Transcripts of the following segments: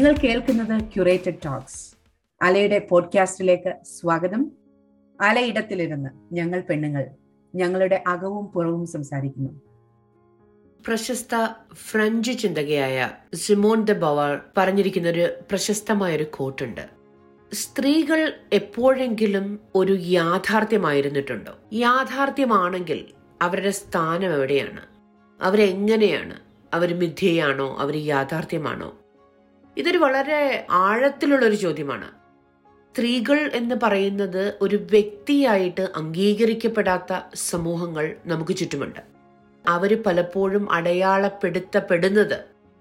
നിങ്ങൾ കേൾക്കുന്നത് curated talks അലയുടെ പോഡ്കാസ്റ്റിലേക്ക് സ്വാഗതം. അലയിടത്തിലിരുന്ന് ഞങ്ങൾ പെണ്ണുങ്ങൾ ഞങ്ങളുടെ അകവും പുറവും സംസാരിക്കുന്നു. പ്രശസ്ത ഫ്രഞ്ച് ചിന്തകയായ സിമോൺ ദ ബവർ പറഞ്ഞിരിക്കുന്ന ഒരു പ്രശസ്തമായ ഒരു കോട്ടുണ്ട് സ്ത്രീകൾ എപ്പോഴെങ്കിലും ഒരു യാഥാർത്ഥ്യമായിരുന്നിട്ടുണ്ടോ? യാഥാർത്ഥ്യമാണെങ്കിൽ അവരുടെ സ്ഥാനം എവിടെയാണ്? അവരെങ്ങനെയാണ്? അവർ മിഥ്യയാണോ? അവർ യാഥാർത്ഥ്യമാണോ? ഇതൊരു വളരെ ആഴത്തിലുള്ളൊരു ചോദ്യമാണ്. സ്ത്രീകൾ എന്ന് പറയുന്നത് ഒരു വ്യക്തിയായിട്ട് അംഗീകരിക്കപ്പെടാത്ത സമൂഹങ്ങൾ നമുക്ക് ചുറ്റുമുണ്ട്. അവർ പലപ്പോഴും അടയാളപ്പെടുത്തപ്പെടുന്നത്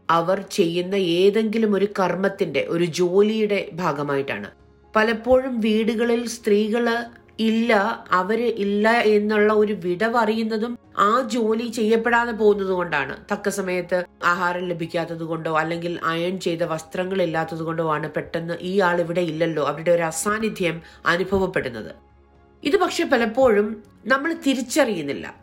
അവർ ചെയ്യുന്ന ഏതെങ്കിലും ഒരു കർമ്മത്തിന്റെ ഒരു ജോലിയുടെ ഭാഗമായിട്ടാണ്. പലപ്പോഴും വീടുകളിൽ സ്ത്രീകൾ ഇല്ല അവർ ഇല്ല എന്നുള്ള ഒരു വിടവ് അറിയുന്നതും ആ ജോലി ചെയ്യപ്പെടാതെ പോകുന്നത് കൊണ്ടാണ് തക്ക സമയത്ത് ആഹാരം ലഭിക്കാത്തത് കൊണ്ടോ അല്ലെങ്കിൽ അയൺ ചെയ്ത വസ്ത്രങ്ങൾ ഇല്ലാത്തത് കൊണ്ടോ ആണ് പെട്ടെന്ന് ഈ ആൾ ഇവിടെ ഇല്ലല്ലോ. അവരുടെ ഒരു അസാന്നിധ്യം അനുഭവപ്പെടുന്നത്. ഇത് പക്ഷെ പലപ്പോഴും നമ്മൾ തിരിച്ചറിയുന്നില്ല.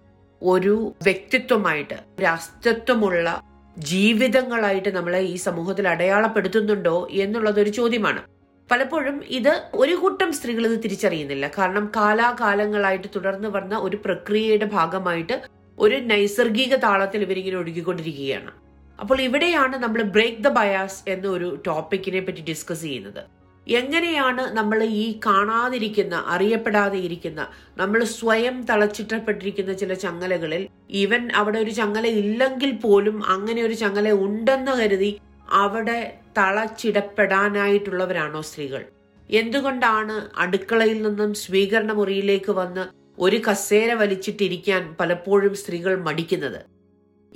ഒരു വ്യക്തിത്വമായിട്ട് ഒരു അസ്തിത്വമുള്ള ജീവിതങ്ങളായിട്ട് നമ്മളെ ഈ സമൂഹത്തിൽ അടയാളപ്പെടുത്തുന്നുണ്ടോ എന്നുള്ളത് ഒരു ചോദ്യമാണ്. പലപ്പോഴും ഇത് ഒരു കൂട്ടം സ്ത്രീകൾ ഇത് തിരിച്ചറിയുന്നില്ല. കാരണം കാലാകാലങ്ങളായിട്ട് തുടർന്ന് വന്ന ഒരു പ്രക്രിയയുടെ ഭാഗമായിട്ട് ഒരു നൈസർഗിക താളത്തിൽ ഇവരിങ്ങനെ ഒഴുകിക്കൊണ്ടിരിക്കുകയാണ്. അപ്പോൾ ഇവിടെയാണ് നമ്മൾ ബ്രേക്ക് ദ ബയാസ് എന്ന ഒരു ടോപ്പിക്കിനെ പറ്റി ഡിസ്കസ് ചെയ്യുന്നത്. എങ്ങനെയാണ് നമ്മൾ ഈ കാണാതിരിക്കുന്ന അറിയപ്പെടാതെ ഇരിക്കുന്ന നമ്മൾ സ്വയം തളച്ചിട്ടപ്പെട്ടിരിക്കുന്ന ചില ചങ്ങലകളിൽ ഈവൻ അവിടെ ഒരു ചങ്ങല ഇല്ലെങ്കിൽ പോലും അങ്ങനെ ഒരു ചങ്ങല ഉണ്ടെന്ന് കരുതി അവിടെ തളച്ചിടപ്പെടാനായിട്ടുള്ളവരാണോ സ്ത്രീകൾ? എന്തുകൊണ്ടാണ് അടുക്കളയിൽ നിന്നും സ്വീകരണ മുറിയിലേക്ക് വന്ന് ഒരു കസേര വലിച്ചിട്ടിരിക്കാൻ പലപ്പോഴും സ്ത്രീകൾ മടിക്കുന്നത്?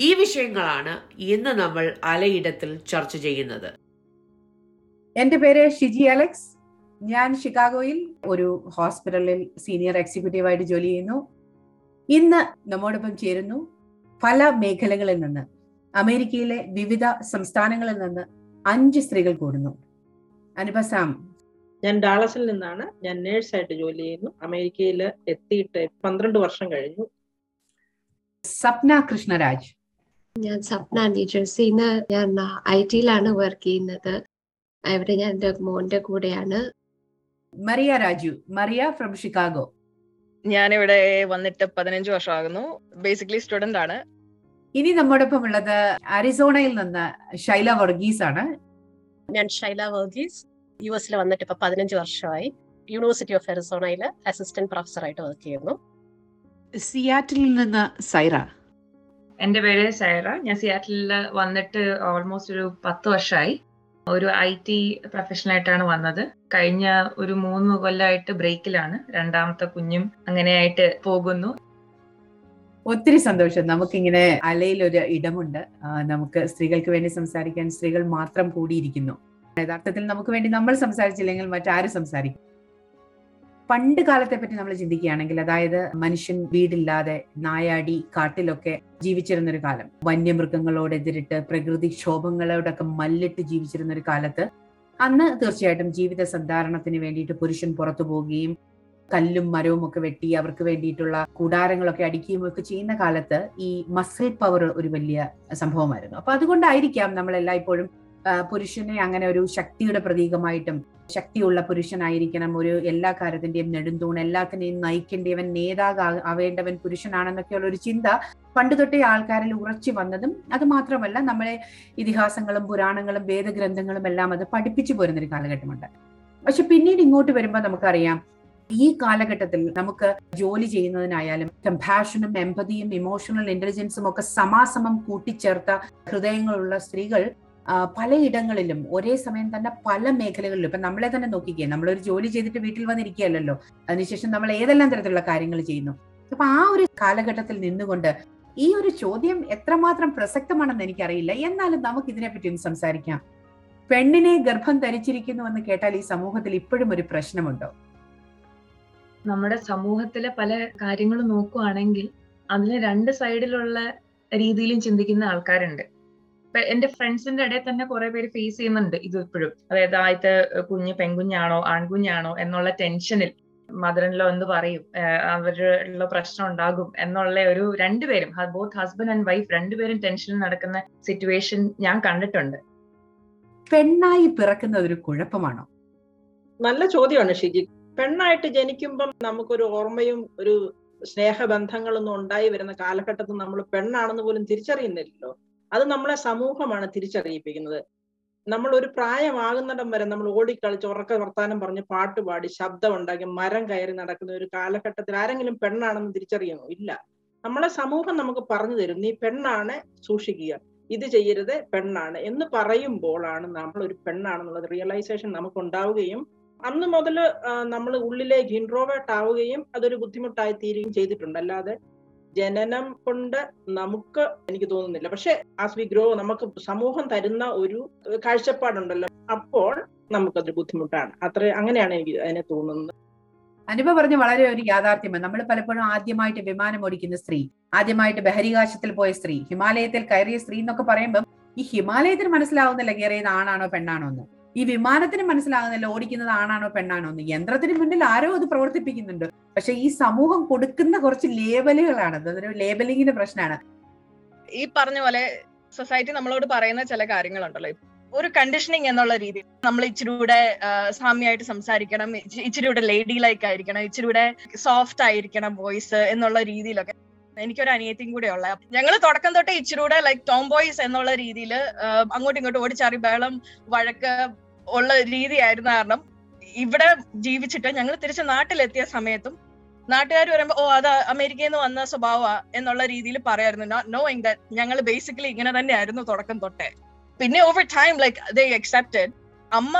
ഈ വിഷയങ്ങളാണ് ഇന്ന് നമ്മൾ അലയിടത്തിൽ ചർച്ച ചെയ്യുന്നത്. എന്റെ പേര് ഷിജി അലക്സ്. ഞാൻ ഷിക്കാഗോയിൽ ഒരു ഹോസ്പിറ്റലിൽ സീനിയർ എക്സിക്യൂട്ടീവായിട്ട് ജോലി ചെയ്യുന്നു. ഇന്ന് നമ്മോടൊപ്പം ചേരുന്നു പല മേഖലകളിൽ നിന്ന്. അമേരിക്കയിലെ വിവിധ സംസ്ഥാനങ്ങളിൽ നിന്ന് അഞ്ച് സ്ത്രീകൾ കൂടുന്നു. അനുപസാം ഞാൻ ഡാളസിൽ നിന്നാണ്. ഞാൻ നേഴ്സായിട്ട് ജോലി ചെയ്യുന്നു. അമേരിക്കയിൽ എത്തിയിട്ട് പന്ത്രണ്ട് വർഷം കഴിഞ്ഞു. സപ്ന കൃഷ്ണരാജ്. ഞാൻ സപ്ന ന്യൂജേഴ്സിന്ന് ഞാൻ ഐ ടിയിലാണ് വർക്ക് ചെയ്യുന്നത്. ഇവിടെ ഞാൻ എന്റെ മോന്റെ കൂടെയാണ്. Maria Raju. Maria from Chicago. ഞാനിവിടെ വന്നിട്ട് പതിനഞ്ച് വർഷമാകുന്നു. ബേസിക്കലി സ്റ്റുഡന്റ് ആണ്. ഇനി നമ്മോടൊപ്പം ഉള്ളത് അരിസോണയിൽ നിന്ന് ശൈല വർഗീസ് ആണ് ഞാൻ ഷൈല വർഗീസ് യു എസിൽ വന്നിട്ട് ഇപ്പൊ പതിനഞ്ച് വർഷമായി യൂണിവേഴ്സിറ്റി ഓഫ് അരിസോണയിൽ അസിസ്റ്റന്റ് പ്രൊഫസർ ആയിട്ട് വർക്ക് ചെയ്യുന്നു. സിയാറ്റിൽ നിന്ന് സൈറ. എന്റെ പേര് സൈറ. ഞാൻ സിയാറ്റിൽ വന്നിട്ട് ഓൾമോസ്റ്റ് ഒരു പത്ത് വർഷമായി. ഒരു ഐ ടി പ്രൊഫഷണൽ ആയിട്ടാണ് വന്നത്. കഴിഞ്ഞ ഒരു മൂന്ന് കൊല്ലമായിട്ട് ബ്രേക്കിലാണ് രണ്ടാമത്തെ കുഞ്ഞും അങ്ങനെയായിട്ട് പോകുന്നു. ഒത്തിരി സന്തോഷം. നമുക്കിങ്ങനെ അലയിൽ ഒരു ഇടമുണ്ട് നമുക്ക് സ്ത്രീകൾക്ക് വേണ്ടി സംസാരിക്കാൻ സ്ത്രീകൾ മാത്രം കൂടിയിരിക്കുന്നു. യഥാർത്ഥത്തിൽ നമുക്ക് വേണ്ടി നമ്മൾ സംസാരിച്ചില്ലെങ്കിൽ മറ്റാരും സംസാരിക്കും പണ്ട് കാലത്തെ പറ്റി നമ്മൾ ചിന്തിക്കുകയാണെങ്കിൽ അതായത് മനുഷ്യൻ വീടില്ലാതെ നായാടി കാട്ടിലൊക്കെ ജീവിച്ചിരുന്നൊരു കാലം. വന്യമൃഗങ്ങളോട് എതിരിട്ട് പ്രകൃതി ക്ഷോഭങ്ങളോടൊക്കെ മല്ലിട്ട് ജീവിച്ചിരുന്നൊരു കാലത്ത് അന്ന് തീർച്ചയായിട്ടും ജീവിത സന്ധാരണത്തിന് വേണ്ടിയിട്ട് പുരുഷൻ പുറത്തു പോവുകയും കല്ലും മരവും ഒക്കെ വെട്ടി അവർക്ക് വേണ്ടിയിട്ടുള്ള കൂടാരങ്ങളൊക്കെ അടിക്കുകയും ഒക്കെ ചെയ്യുന്ന കാലത്ത് ഈ മസിൽ പവർ ഒരു വലിയ സംഭവമായിരുന്നു. അപ്പൊ അതുകൊണ്ടായിരിക്കാം നമ്മൾ എല്ലായ്പ്പോഴും പുരുഷനെ അങ്ങനെ ഒരു ശക്തിയുടെ പ്രതീകമായിട്ടും ശക്തിയുള്ള പുരുഷനായിരിക്കണം ഒരു എല്ലാ കാര്യത്തിന്റെയും നെടുന്തൂൺ എല്ലാത്തിനെയും നയിക്കേണ്ടവൻ നേതാവ് ആവേണ്ടവൻ പുരുഷനാണെന്നൊക്കെയുള്ള ഒരു ചിന്ത പണ്ട് തൊട്ടേ ആൾക്കാരിൽ ഉറച്ചു വന്നതും അത് മാത്രമല്ല നമ്മളെ ഇതിഹാസങ്ങളും പുരാണങ്ങളും വേദഗ്രന്ഥങ്ങളും എല്ലാം അത് പഠിപ്പിച്ചു പോരുന്നൊരു കാലഘട്ടമുണ്ട്. പക്ഷെ പിന്നീട് ഇങ്ങോട്ട് വരുമ്പോൾ നമുക്കറിയാം ഈ കാലഘട്ടത്തിൽ നമുക്ക് ജോലി ചെയ്യുന്നതിനായാലും കമ്പാഷനും എമ്പതിയും ഇമോഷണൽ ഇന്റലിജൻസും ഒക്കെ സമാസമം കൂട്ടിച്ചേർത്ത ഹൃദയങ്ങളുള്ള സ്ത്രീകൾ പലയിടങ്ങളിലും ഒരേ സമയം തന്നെ പല മേഖലകളിലും ഇപ്പൊ നമ്മളെ തന്നെ നോക്കിക്കുക നമ്മളൊരു ജോലി ചെയ്തിട്ട് വീട്ടിൽ വന്നിരിക്കുകയല്ലോ അതിനുശേഷം നമ്മൾ ഏതെല്ലാം തരത്തിലുള്ള കാര്യങ്ങൾ ചെയ്യുന്നു. അപ്പൊ ആ ഒരു കാലഘട്ടത്തിൽ നിന്നുകൊണ്ട് ഈ ഒരു ചോദ്യം എത്രമാത്രം പ്രസക്തമാണെന്ന് എനിക്കറിയില്ല. എന്നാലും നമുക്ക് ഇതിനെപ്പറ്റി ഒന്ന് സംസാരിക്കാം. പെണ്ണിനെ ഗർഭം ധരിച്ചിരിക്കുന്നു എന്ന് കേട്ടാൽ ഈ സമൂഹത്തിൽ ഇപ്പോഴും ഒരു പ്രശ്നമുണ്ടോ? നമ്മുടെ സമൂഹത്തിലെ പല കാര്യങ്ങളും നോക്കുവാണെങ്കിൽ അതിന് രണ്ട് സൈഡിലുള്ള രീതിയിലും ചിന്തിക്കുന്ന ആൾക്കാരുണ്ട്. ഇപ്പൊ എന്റെ ഫ്രണ്ട്സിന്റെ ഇടയിൽ തന്നെ കുറെ പേര് ഫേസ് ചെയ്യുന്നുണ്ട് ഇത് ഇപ്പോഴും. അതായത് ആദ്യത്തെ കുഞ്ഞ് പെൺകുഞ്ഞാണോ ആൺകുഞ്ഞാണോ എന്നുള്ള ടെൻഷനിൽ മദറിനിലോ എന്ത് പറയും അവരുടെ പ്രശ്നം ഉണ്ടാകും എന്നുള്ള ഒരു രണ്ടുപേരും ബോത്ത് ഹസ്ബൻഡ് ആൻഡ് വൈഫ് രണ്ടുപേരും ടെൻഷനിൽ നടക്കുന്ന സിറ്റുവേഷൻ ഞാൻ കണ്ടിട്ടുണ്ട്. പെണ്ണായി പിറക്കുന്ന ഒരു കുഴപ്പമാണോ? നല്ല ചോദ്യമാണ് ഷിജി. പെണ്ണായിട്ട് ജനിക്കുമ്പം നമുക്കൊരു ഓർമ്മയും ഒരു സ്നേഹബന്ധങ്ങളൊന്നും ഉണ്ടായി വരുന്ന കാലഘട്ടത്തിൽ നമ്മൾ പെണ്ണാണെന്ന് പോലും തിരിച്ചറിയുന്നില്ലല്ലോ. അത് നമ്മളെ സമൂഹമാണ് തിരിച്ചറിയിപ്പിക്കുന്നത്. നമ്മൾ ഒരു പ്രായമാകുന്നിടം വരെ നമ്മൾ ഓടിക്കളിച്ച് ഉറക്ക വർത്താനം പറഞ്ഞ് പാട്ടുപാടി ശബ്ദം ഉണ്ടാക്കി മരം കയറി നടക്കുന്ന ഒരു കാലഘട്ടത്തിൽ ആരെങ്കിലും പെണ്ണാണെന്ന് തിരിച്ചറിയുമോ? ഇല്ല. നമ്മളെ സമൂഹം നമുക്ക് പറഞ്ഞു തരും നീ പെണ്ണാണ് സൂക്ഷിക്കുക. ഇത് ചെയ്യരുത് പെണ്ണാണ്. എന്ന് പറയുമ്പോഴാണ് നമ്മൾ ഒരു പെണ്ണാണെന്നുള്ളത്. റിയലൈസേഷൻ നമുക്ക് ഉണ്ടാവുകയും അന്ന് മുതൽ നമ്മൾ ഉള്ളിലേക്ക് ഇൻട്രോവേർട്ട് ആവുകയും അതൊരു ബുദ്ധിമുട്ടായി തീരുകയും ചെയ്തിട്ടുണ്ട്. അല്ലാതെ ജനനം കൊണ്ട് നമുക്ക് എനിക്ക് തോന്നുന്നില്ല. പക്ഷെ ആസ് വി ഗ്രോ നമുക്ക് സമൂഹം തരുന്ന ഒരു കാഴ്ചപ്പാടുണ്ടല്ലോ. അപ്പോൾ നമുക്കതൊരു ബുദ്ധിമുട്ടാണ്. അത്ര അങ്ങനെയാണ് എനിക്ക് അതിനെ തോന്നുന്നത്. അനുപ പറഞ്ഞ വളരെ ഒരു യാഥാർത്ഥ്യമാണ്. നമ്മൾ പലപ്പോഴും ആദ്യമായിട്ട് വിമാനം ഓടിക്കുന്ന സ്ത്രീ ആദ്യമായിട്ട് ബഹരികാശത്തിൽ പോയ സ്ത്രീ ഹിമാലയത്തിൽ കയറിയ സ്ത്രീ എന്നൊക്കെ പറയുമ്പോൾ ഈ ഹിമാലയത്തിന് മനസ്സിലാവുന്നില്ല കയറിയത് ആണാണോ പെണ്ണാണോ എന്ന്. ഈ വിമാനത്തിന് മനസ്സിലാകുന്നില്ല ഓടിക്കുന്നത് ആണാണോ പെണ്ണാണോ എന്ന്. യന്ത്രത്തിന് മുന്നിൽ ആരോ അത് പ്രവർത്തിപ്പിക്കുന്നുണ്ട്. പക്ഷെ ഈ സമൂഹം കൊടുക്കുന്ന കുറച്ച് ലേബലുകളാണ്. അതൊരു ലേബലിങ്ങിന്റെ പ്രശ്നമാണ്. ഈ പറഞ്ഞ പോലെ സൊസൈറ്റി നമ്മളോട് പറയുന്ന ചില കാര്യങ്ങളുണ്ടല്ലോ. ഒരു കണ്ടീഷനിങ് എന്നുള്ള രീതി നമ്മൾ ഇച്ചിരി കൂടെ സാമ്യമായിട്ട് സംസാരിക്കണം. ഇച്ചിരി കൂടെ ലേഡി ലൈക്ക് ആയിരിക്കണം. ഇച്ചിരി കൂടെ സോഫ്റ്റ് ആയിരിക്കണം വോയിസ് എന്നുള്ള രീതിയിലൊക്കെ. എനിക്കൊരു അനിയത്തിയും കൂടെ ഉള്ള. ഞങ്ങൾ തുടക്കം തൊട്ടേ ഇച്ചിരൂടെ ലൈക് ടോം ബോയ്സ് എന്നുള്ള രീതിയിൽ അങ്ങോട്ടും ഇങ്ങോട്ടും ഓടിച്ചാറി ബഹളം വഴക്ക് ഉള്ള രീതിയായിരുന്ന കാരണം ഇവിടെ ജീവിച്ചിട്ട് ഞങ്ങൾ തിരിച്ച് നാട്ടിലെത്തിയ സമയത്തും നാട്ടുകാർ പറയുമ്പോൾ ഓ അത് അമേരിക്കയിൽ നിന്ന് വന്ന സ്വഭാവ എന്നുള്ള രീതിയിൽ പറയായിരുന്നു. നോയിങ് ദാറ്റ് ഞങ്ങൾ ബേസിക്കലി ഇങ്ങനെ തന്നെയായിരുന്നു തുടക്കം തൊട്ടേ. പിന്നെ over time like they accepted അമ്മ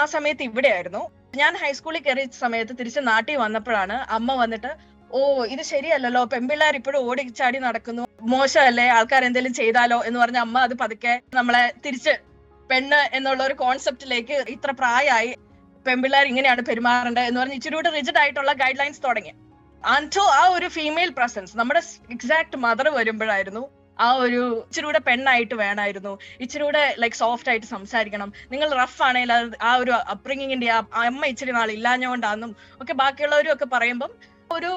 ആ സമയത്ത് ഇവിടെയായിരുന്നു. ഞാൻ ഹൈസ്കൂളിൽ കയറിയ സമയത്ത് തിരിച്ച് നാട്ടിൽ വന്നപ്പോഴാണ് അമ്മ വന്നിട്ട് ഓ ഇത് ശരിയല്ലല്ലോ. പെൺപിള്ളേർ ഇപ്പോഴും ചാടി നടക്കുന്നു. മോശമല്ലേ? ആൾക്കാർ എന്തെങ്കിലും ചെയ്താലോ എന്ന് പറഞ്ഞ അമ്മ അത് പതുക്കെ നമ്മളെ തിരിച്ച് പെണ്ണ് എന്നുള്ള ഒരു കോൺസെപ്റ്റിലേക്ക് ഇത്ര പ്രായമായി പെൺപിള്ളേർ ഇങ്ങനെയാണ് പെരുമാറേണ്ടത് എന്ന് പറഞ്ഞ് ഇച്ചിരി കൂടെ റിജിഡ് ആയിട്ടുള്ള ഗൈഡ് ലൈൻസ് തുടങ്ങി. അന്റോ ആ ഒരു ഫീമെയിൽ പ്രസൻസ് നമ്മുടെ എക്സാക്ട് മദർ വരുമ്പോഴായിരുന്നു ആ ഒരു ഇച്ചിരി കൂടെ പെണ്ണായിട്ട് വേണമായിരുന്നു. ഇച്ചിരി കൂടെ ലൈക്ക് സോഫ്റ്റ് ആയിട്ട് സംസാരിക്കണം. നിങ്ങൾ റഫ് ആണെങ്കിൽ ആ ഒരു അപ്രിംഗിങ്ങിന്റെ ആ അമ്മ ഇച്ചിരി നാൾ ഇല്ലാഞ്ഞുകൊണ്ടാണെന്നും ഒക്കെ ബാക്കിയുള്ളവരും ഒക്കെ പറയുമ്പം ഒരു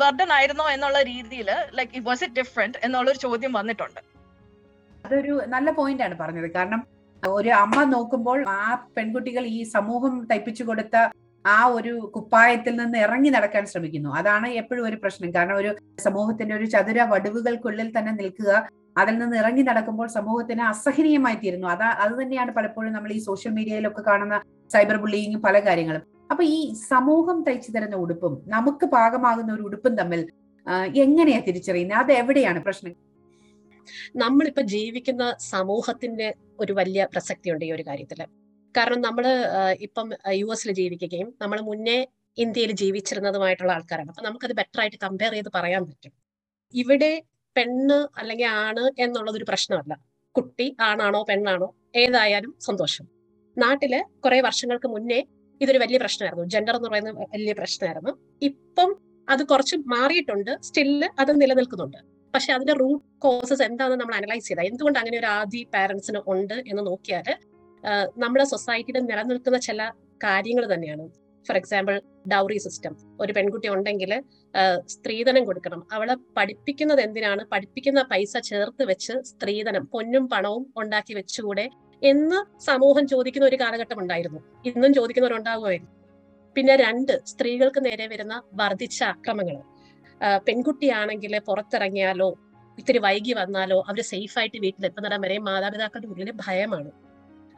ബർഡൻ ആയിരുന്നോ എന്നുള്ള രീതിയിൽ ലൈക്ക് വാസ് ഇറ്റ് ഡിഫറെന്റ് എന്നുള്ളൊരു ചോദ്യം വന്നിട്ടുണ്ട്. അതൊരു നല്ല പോയിന്റ് ആണ് പറഞ്ഞത്. കാരണം ഒരു അമ്മ നോക്കുമ്പോൾ ആ പെൺകുട്ടികൾ ഈ സമൂഹം തയ്പ്പിച്ചു കൊടുത്ത ആ ഒരു കുപ്പായത്തിൽ നിന്ന് ഇറങ്ങി നടക്കാൻ ശ്രമിക്കുന്നു. അതാണ് എപ്പോഴും ഒരു പ്രശ്നം. കാരണം ഒരു സമൂഹത്തിന്റെ ഒരു ചതുര വടുവുകൾക്കുള്ളിൽ തന്നെ നിൽക്കുക അതിൽ നിന്ന് ഇറങ്ങി നടക്കുമ്പോൾ സമൂഹത്തിന് അസഹനീയമായി തീരുന്നു അതാ അത് തന്നെയാണ് പലപ്പോഴും നമ്മൾ ഈ സോഷ്യൽ മീഡിയയിലൊക്കെ കാണുന്ന സൈബർ ബുള്ളിയിങ്ങും പല കാര്യങ്ങളും. അപ്പൊ ഈ സമൂഹം തയ്ച്ചു തരുന്ന ഉടുപ്പും നമുക്ക് പാകമാകുന്ന ഒരു ഉടുപ്പും തമ്മിൽ എങ്ങനെയാ തിരിച്ചറിയുന്നത്? അത് എവിടെയാണ് പ്രശ്നം? നമ്മളിപ്പോ ജീവിക്കുന്ന സമൂഹത്തിന്റെ ഒരു വലിയ പ്രസക്തിയുണ്ട് ഈ ഒരു കാര്യത്തിൽ കാരണം നമ്മൾ ഇപ്പം യു എസിൽ ജീവിക്കുകയും നമ്മൾ മുന്നേ ഇന്ത്യയിൽ ജീവിച്ചിരുന്നതുമായിട്ടുള്ള ആൾക്കാരാണ്. അപ്പൊ നമുക്കത് ബെറ്റർ ആയിട്ട് കമ്പയർ ചെയ്ത് പറയാൻ പറ്റും. ഇവിടെ പെണ്ണ് അല്ലെങ്കിൽ ആണ് എന്നുള്ളത് ഒരു പ്രശ്നമല്ല. കുട്ടി ആണാണോ പെണ്ണാണോ ഏതായാലും സന്തോഷം. നാട്ടിൽ കുറെ വർഷങ്ങൾക്ക് മുന്നേ ഇതൊരു വലിയ പ്രശ്നമായിരുന്നു. ജെൻഡർ എന്ന് പറയുന്ന വലിയ പ്രശ്നമായിരുന്നു. ഇപ്പം അത് കുറച്ച് മാറിയിട്ടുണ്ട്. സ്റ്റിൽ അത് നിലനിൽക്കുന്നുണ്ട്. പക്ഷെ അതിന്റെ റൂട്ട് കോസസ് എന്താണെന്ന് നമ്മൾ അനലൈസ് ചെയ്താൽ എന്തുകൊണ്ട് അങ്ങനെ ഒരു ആദി പാരന്റ്സിന് ഉണ്ട് എന്ന് നോക്കിയാൽ നമ്മുടെ സൊസൈറ്റിയിൽ നിലനിൽക്കുന്ന ചില കാര്യങ്ങൾ തന്നെയാണ്. ഫോർ എക്സാമ്പിൾ ഡൗറി സിസ്റ്റം ഒരു പെൺകുട്ടി ഉണ്ടെങ്കിൽ സ്ത്രീധനം കൊടുക്കണം. അവളെ പഠിപ്പിക്കുന്നത് എന്തിനാണ്? പഠിപ്പിക്കുന്ന പൈസ ചേർത്ത് വെച്ച് സ്ത്രീധനം പൊന്നും പണവും ഉണ്ടാക്കി വെച്ചുകൂടെ എന്ന് സമൂഹം ചോദിക്കുന്ന ഒരു കാലഘട്ടം ഉണ്ടായിരുന്നു. ഇന്നും ചോദിക്കുന്നവരുണ്ടാകുമായിരുന്നു പിന്നെ രണ്ട് സ്ത്രീകൾക്ക് നേരെ വരുന്ന വർദ്ധിച്ച അക്രമങ്ങൾ. പെൺകുട്ടിയാണെങ്കിൽ പുറത്തിറങ്ങിയാലോ ഇത്തിരി വൈകി വന്നാലോ അവർ സേഫ് ആയിട്ട് വീട്ടിലെത്തുന്നിടം വരെ മാതാപിതാക്കളുടെ ഉള്ളിൽ ഭയമാണ്.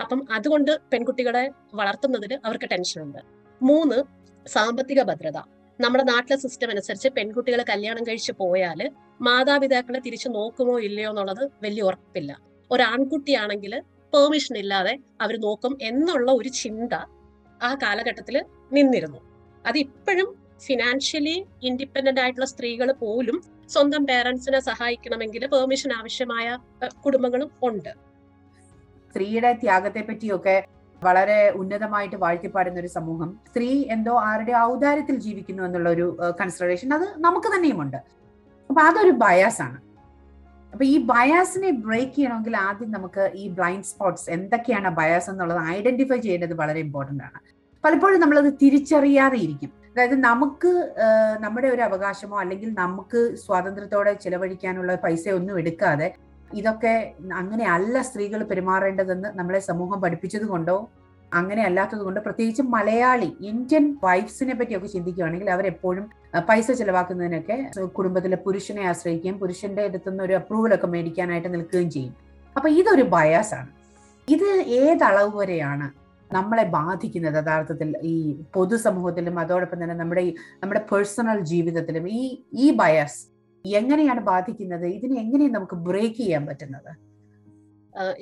അപ്പം അതുകൊണ്ട് പെൺകുട്ടികളെ വളർത്തുന്നതിൽ അവർക്ക് ടെൻഷനുണ്ട് മൂന്ന് സാമ്പത്തിക ഭദ്രത. നമ്മുടെ നാട്ടിലെ സിസ്റ്റം അനുസരിച്ച് പെൺകുട്ടികളെ കല്യാണം കഴിച്ച് പോയാൽ മാതാപിതാക്കളെ തിരിച്ചു നോക്കുമോ ഇല്ലയോ എന്നുള്ളത് വലിയ ഉറപ്പില്ല. ഒരു ആൺകുട്ടിയാണെങ്കിൽ പെർമിഷൻ ഇല്ലാതെ അവർ നോക്കും എന്നുള്ള ഒരു ചിന്ത ആ കാലഘട്ടത്തിൽ നിന്നിരുന്നു. അത് ഇപ്പോഴും ഫിനാൻഷ്യലി ഇൻഡിപെൻഡന്റ് ആയിട്ടുള്ള സ്ത്രീകൾ പോലും സ്വന്തം പേരൻസിനെ സഹായിക്കണമെങ്കിൽ പെർമിഷൻ ആവശ്യമായ കുടുംബങ്ങളും ഉണ്ട്. സ്ത്രീയുടെ ത്യാഗത്തെ പറ്റിയൊക്കെ വളരെ ഉന്നതമായിട്ട് വാഴ്ത്തിപ്പാടുന്ന ഒരു സമൂഹം സ്ത്രീ എന്തോ ആരുടെ ഔദാര്യത്തിൽ ജീവിക്കുന്നു എന്നുള്ള ഒരു കൺസിഡറേഷൻ അത് നമുക്ക് തന്നെയുമുണ്ട്. അപ്പൊ അതൊരു ബയാസ് ആണ്. അപ്പൊ ഈ ബയാസിനെ ബ്രേക്ക് ചെയ്യണമെങ്കിൽ ആദ്യം നമുക്ക് ഈ ബ്ലൈൻഡ് സ്പോട്ട്സ് എന്തൊക്കെയാണ് ബയാസ് എന്നുള്ളത് ഐഡന്റിഫൈ ചെയ്യേണ്ടത് വളരെ ഇമ്പോർട്ടന്റ് ആണ്. പലപ്പോഴും നമ്മളത് തിരിച്ചറിയാതെ ഇരിക്കും. അതായത് നമുക്ക് നമ്മുടെ ഒരു അവകാശമോ അല്ലെങ്കിൽ നമുക്ക് സ്വാതന്ത്ര്യത്തോടെ ചിലവഴിക്കാനുള്ള പൈസ ഒന്നും എടുക്കാതെ ഇതൊക്കെ അങ്ങനെയല്ല സ്ത്രീകൾ പെരുമാറേണ്ടതെന്ന് നമ്മളെ സമൂഹം പഠിപ്പിച്ചത് കൊണ്ടോ അങ്ങനെ അല്ലാത്തത് കൊണ്ട് പ്രത്യേകിച്ച് മലയാളി ഇന്ത്യൻ വൈഫ്സിനെ പറ്റിയൊക്കെ ചിന്തിക്കുകയാണെങ്കിൽ അവരെപ്പോഴും പൈസ ചിലവാക്കുന്നതിനൊക്കെ കുടുംബത്തിലെ പുരുഷനെ ആശ്രയിക്കുകയും പുരുഷന്റെ അടുത്തുനിന്ന് ഒരു അപ്രൂവൽ ഒക്കെ മേടിക്കാനായിട്ട് നിൽക്കുകയും ചെയ്യും. അപ്പൊ ഇതൊരു ബയാസാണ്. ഇത് ഏതളവ് വരെയാണ് നമ്മളെ ബാധിക്കുന്നത് യഥാർത്ഥത്തിൽ ഈ പൊതുസമൂഹത്തിലും അതോടൊപ്പം തന്നെ നമ്മുടെ നമ്മുടെ പേഴ്സണൽ ജീവിതത്തിലും ഈ ഈ ബയസ് എങ്ങനെയാണ് ബാധിക്കുന്നത്? ഇതിനെ എങ്ങനെയാണ് നമുക്ക് ബ്രേക്ക് ചെയ്യാൻ പറ്റുന്നത്?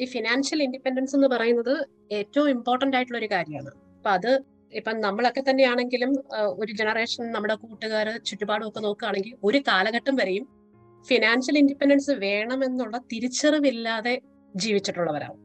ഈ ഫിനാൻഷ്യൽ ഇൻഡിപെൻഡൻസ് എന്ന് പറയുന്നത് ഏറ്റവും ഇമ്പോർട്ടന്റ് ആയിട്ടുള്ള ഒരു കാര്യമാണ്. അപ്പൊ അത് ഇപ്പം നമ്മളൊക്കെ തന്നെയാണെങ്കിലും ഒരു ജനറേഷൻ നമ്മുടെ കൂട്ടുകാർ ചുറ്റുപാടും ഒക്കെ നോക്കുകയാണെങ്കിൽ ഒരു കാലഘട്ടം വരെയും ഫിനാൻഷ്യൽ ഇൻഡിപെൻഡൻസ് വേണമെന്നുള്ള തിരിച്ചറിവില്ലാതെ ജീവിച്ചിട്ടുള്ളവരാവും.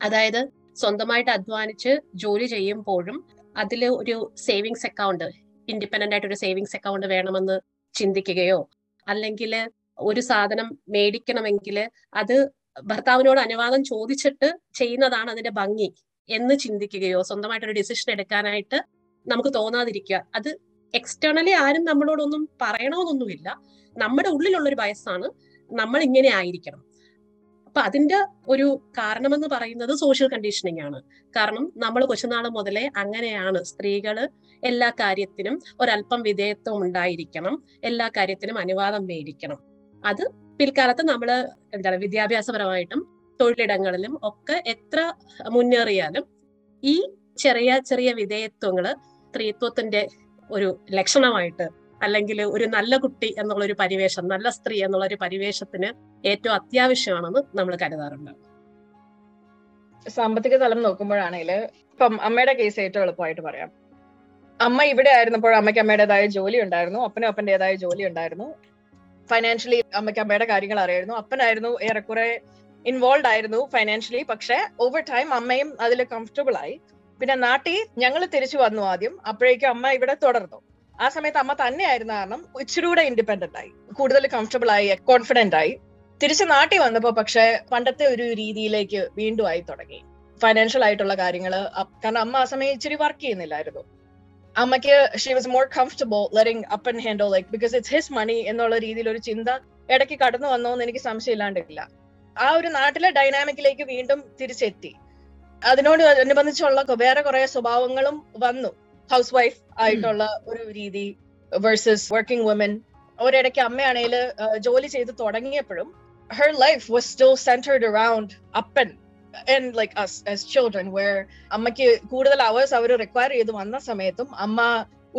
അതായത് സ്വന്തമായിട്ട് അധ്വാനിച്ച് ജോലി ചെയ്യുമ്പോഴും അതിൽ ഒരു സേവിങ്സ് അക്കൗണ്ട് ഇൻഡിപെൻഡന്റ് ആയിട്ട് ഒരു സേവിങ്സ് അക്കൗണ്ട് വേണമെന്ന് ചിന്തിക്കുകയോ അല്ലെങ്കിൽ ഒരു സാധനം മേടിക്കണമെങ്കിൽ അത് ഭർത്താവിനോട് അനുവാദം ചോദിച്ചിട്ട് ചെയ്യുന്നതാണ് അതിന്റെ ഭംഗി എന്ന് ചിന്തിക്കുകയോ സ്വന്തമായിട്ടൊരു ഡിസിഷൻ എടുക്കാനായിട്ട് നമുക്ക് തോന്നാതിരിക്കുക. അത് എക്സ്റ്റേണലി ആരും നമ്മളോടൊന്നും പറയണമെന്നൊന്നുമില്ല നമ്മുടെ ഉള്ളിലുള്ളൊരു വയസ്സാണ് നമ്മൾ ഇങ്ങനെ ആയിരിക്കണം. അപ്പൊ അതിന്റെ ഒരു കാരണമെന്ന് പറയുന്നത് സോഷ്യൽ കണ്ടീഷനിങ് ആണ്. കാരണം നമ്മൾ കൊച്ചുനാൾ മുതലേ അങ്ങനെയാണ്. സ്ത്രീകൾ എല്ലാ കാര്യത്തിനും ഒരല്പം വിധേയത്വം ഉണ്ടായിരിക്കണം. എല്ലാ കാര്യത്തിനും അനുവാദം മേടിക്കണം. അത് പിൽക്കാലത്ത് നമ്മൾ എന്താണ് വിദ്യാഭ്യാസപരമായിട്ടും തൊഴിലിടങ്ങളിലും ഒക്കെ എത്ര മുന്നേറിയാലും ഈ ചെറിയ ചെറിയ വിധേയത്വങ്ങൾ സ്ത്രീത്വത്തിന്റെ ഒരു ലക്ഷണമായിട്ട് അല്ലെങ്കിൽ ഒരു നല്ല കുട്ടി എന്നുള്ള ഒരു പരിവേഷം നല്ല സ്ത്രീ എന്നുള്ള ഒരു പരിവേഷത്തിന് ഏറ്റവും അത്യാവശ്യമാണെന്ന് നമ്മൾ കരുതാറുണ്ട്. സാമ്പത്തിക തലം നോക്കുമ്പോഴാണെങ്കിൽ ഇപ്പം അമ്മയുടെ കേസ് ഏറ്റവും എളുപ്പമായിട്ട് പറയാം. അമ്മ ഇവിടെ ആയിരുന്നപ്പോൾ അമ്മയ്ക്ക് അമ്മയുടേതായ ജോലി ഉണ്ടായിരുന്നു അപ്പനും അപ്പന്റെതായ ജോലി ഉണ്ടായിരുന്നു. ഫൈനാൻഷ്യലി അമ്മയ്ക്ക് അമ്മയുടെ കാര്യങ്ങൾ അറിയായിരുന്നു. അപ്പനായിരുന്നു ഏറെക്കുറെ ഇൻവോൾവ് ആയിരുന്നു ഫൈനാൻഷ്യലി പക്ഷെ ഓവർ ടൈം അമ്മയും അതിൽ കംഫർട്ടബിൾ ആയി. പിന്നെ നാട്ടിൽ ഞങ്ങൾ തിരിച്ചു വന്നു ആദ്യം. അപ്പോഴേക്കും അമ്മ ഇവിടെ തുടർന്നു. ആ സമയത്ത് അമ്മ തന്നെയായിരുന്ന കാരണം ഇച്ചിരി കൂടെ ഇൻഡിപെൻഡന്റ് ആയി. കൂടുതൽ കംഫർട്ടബിൾ ആയി കോൺഫിഡന്റ് ആയി. തിരിച്ച് നാട്ടിൽ വന്നപ്പോ പക്ഷെ പണ്ടത്തെ ഒരു രീതിയിലേക്ക് വീണ്ടും ആയി തുടങ്ങി. ഫൈനാൻഷ്യൽ ആയിട്ടുള്ള കാര്യങ്ങൾ കാരണം അമ്മ ആ സമയം ഇച്ചിരി വർക്ക് ചെയ്യുന്നില്ലായിരുന്നു. അമ്മയ്ക്ക് she was more comfortable letting up and like because it's his money എന്നുള്ള രീതിയിൽ ഒരു ചിന്ത ഇടയ്ക്ക് കടന്നു വന്നോ എന്ന് എനിക്ക് സംശയമില്ലാണ്ടില്ല. ആ ഒരു നാട്ടിലെ ഡൈനാമിക്കിലേക്ക് വീണ്ടും തിരിച്ചെത്തി. അതിനോട് അനുബന്ധിച്ചുള്ള വേറെ കുറെ സ്വഭാവങ്ങളും വന്നു. ഹൗസ് വൈഫ് ആയിട്ടുള്ള ഒരു രീതി വേഴ്സസ് വർക്കിംഗ് വുമൻ ഒരിടയ്ക്ക് അമ്മയാണെങ്കിൽ ജോലി ചെയ്ത് തുടങ്ങിയപ്പോഴും her life was still centered around അപ്പൻ and like us as children where അമ്മയ്ക്ക് കൂടുതൽ അവേഴ്സ് അവർ റിക്വയർ ചെയ്ത് വന്ന സമയത്തും അമ്മ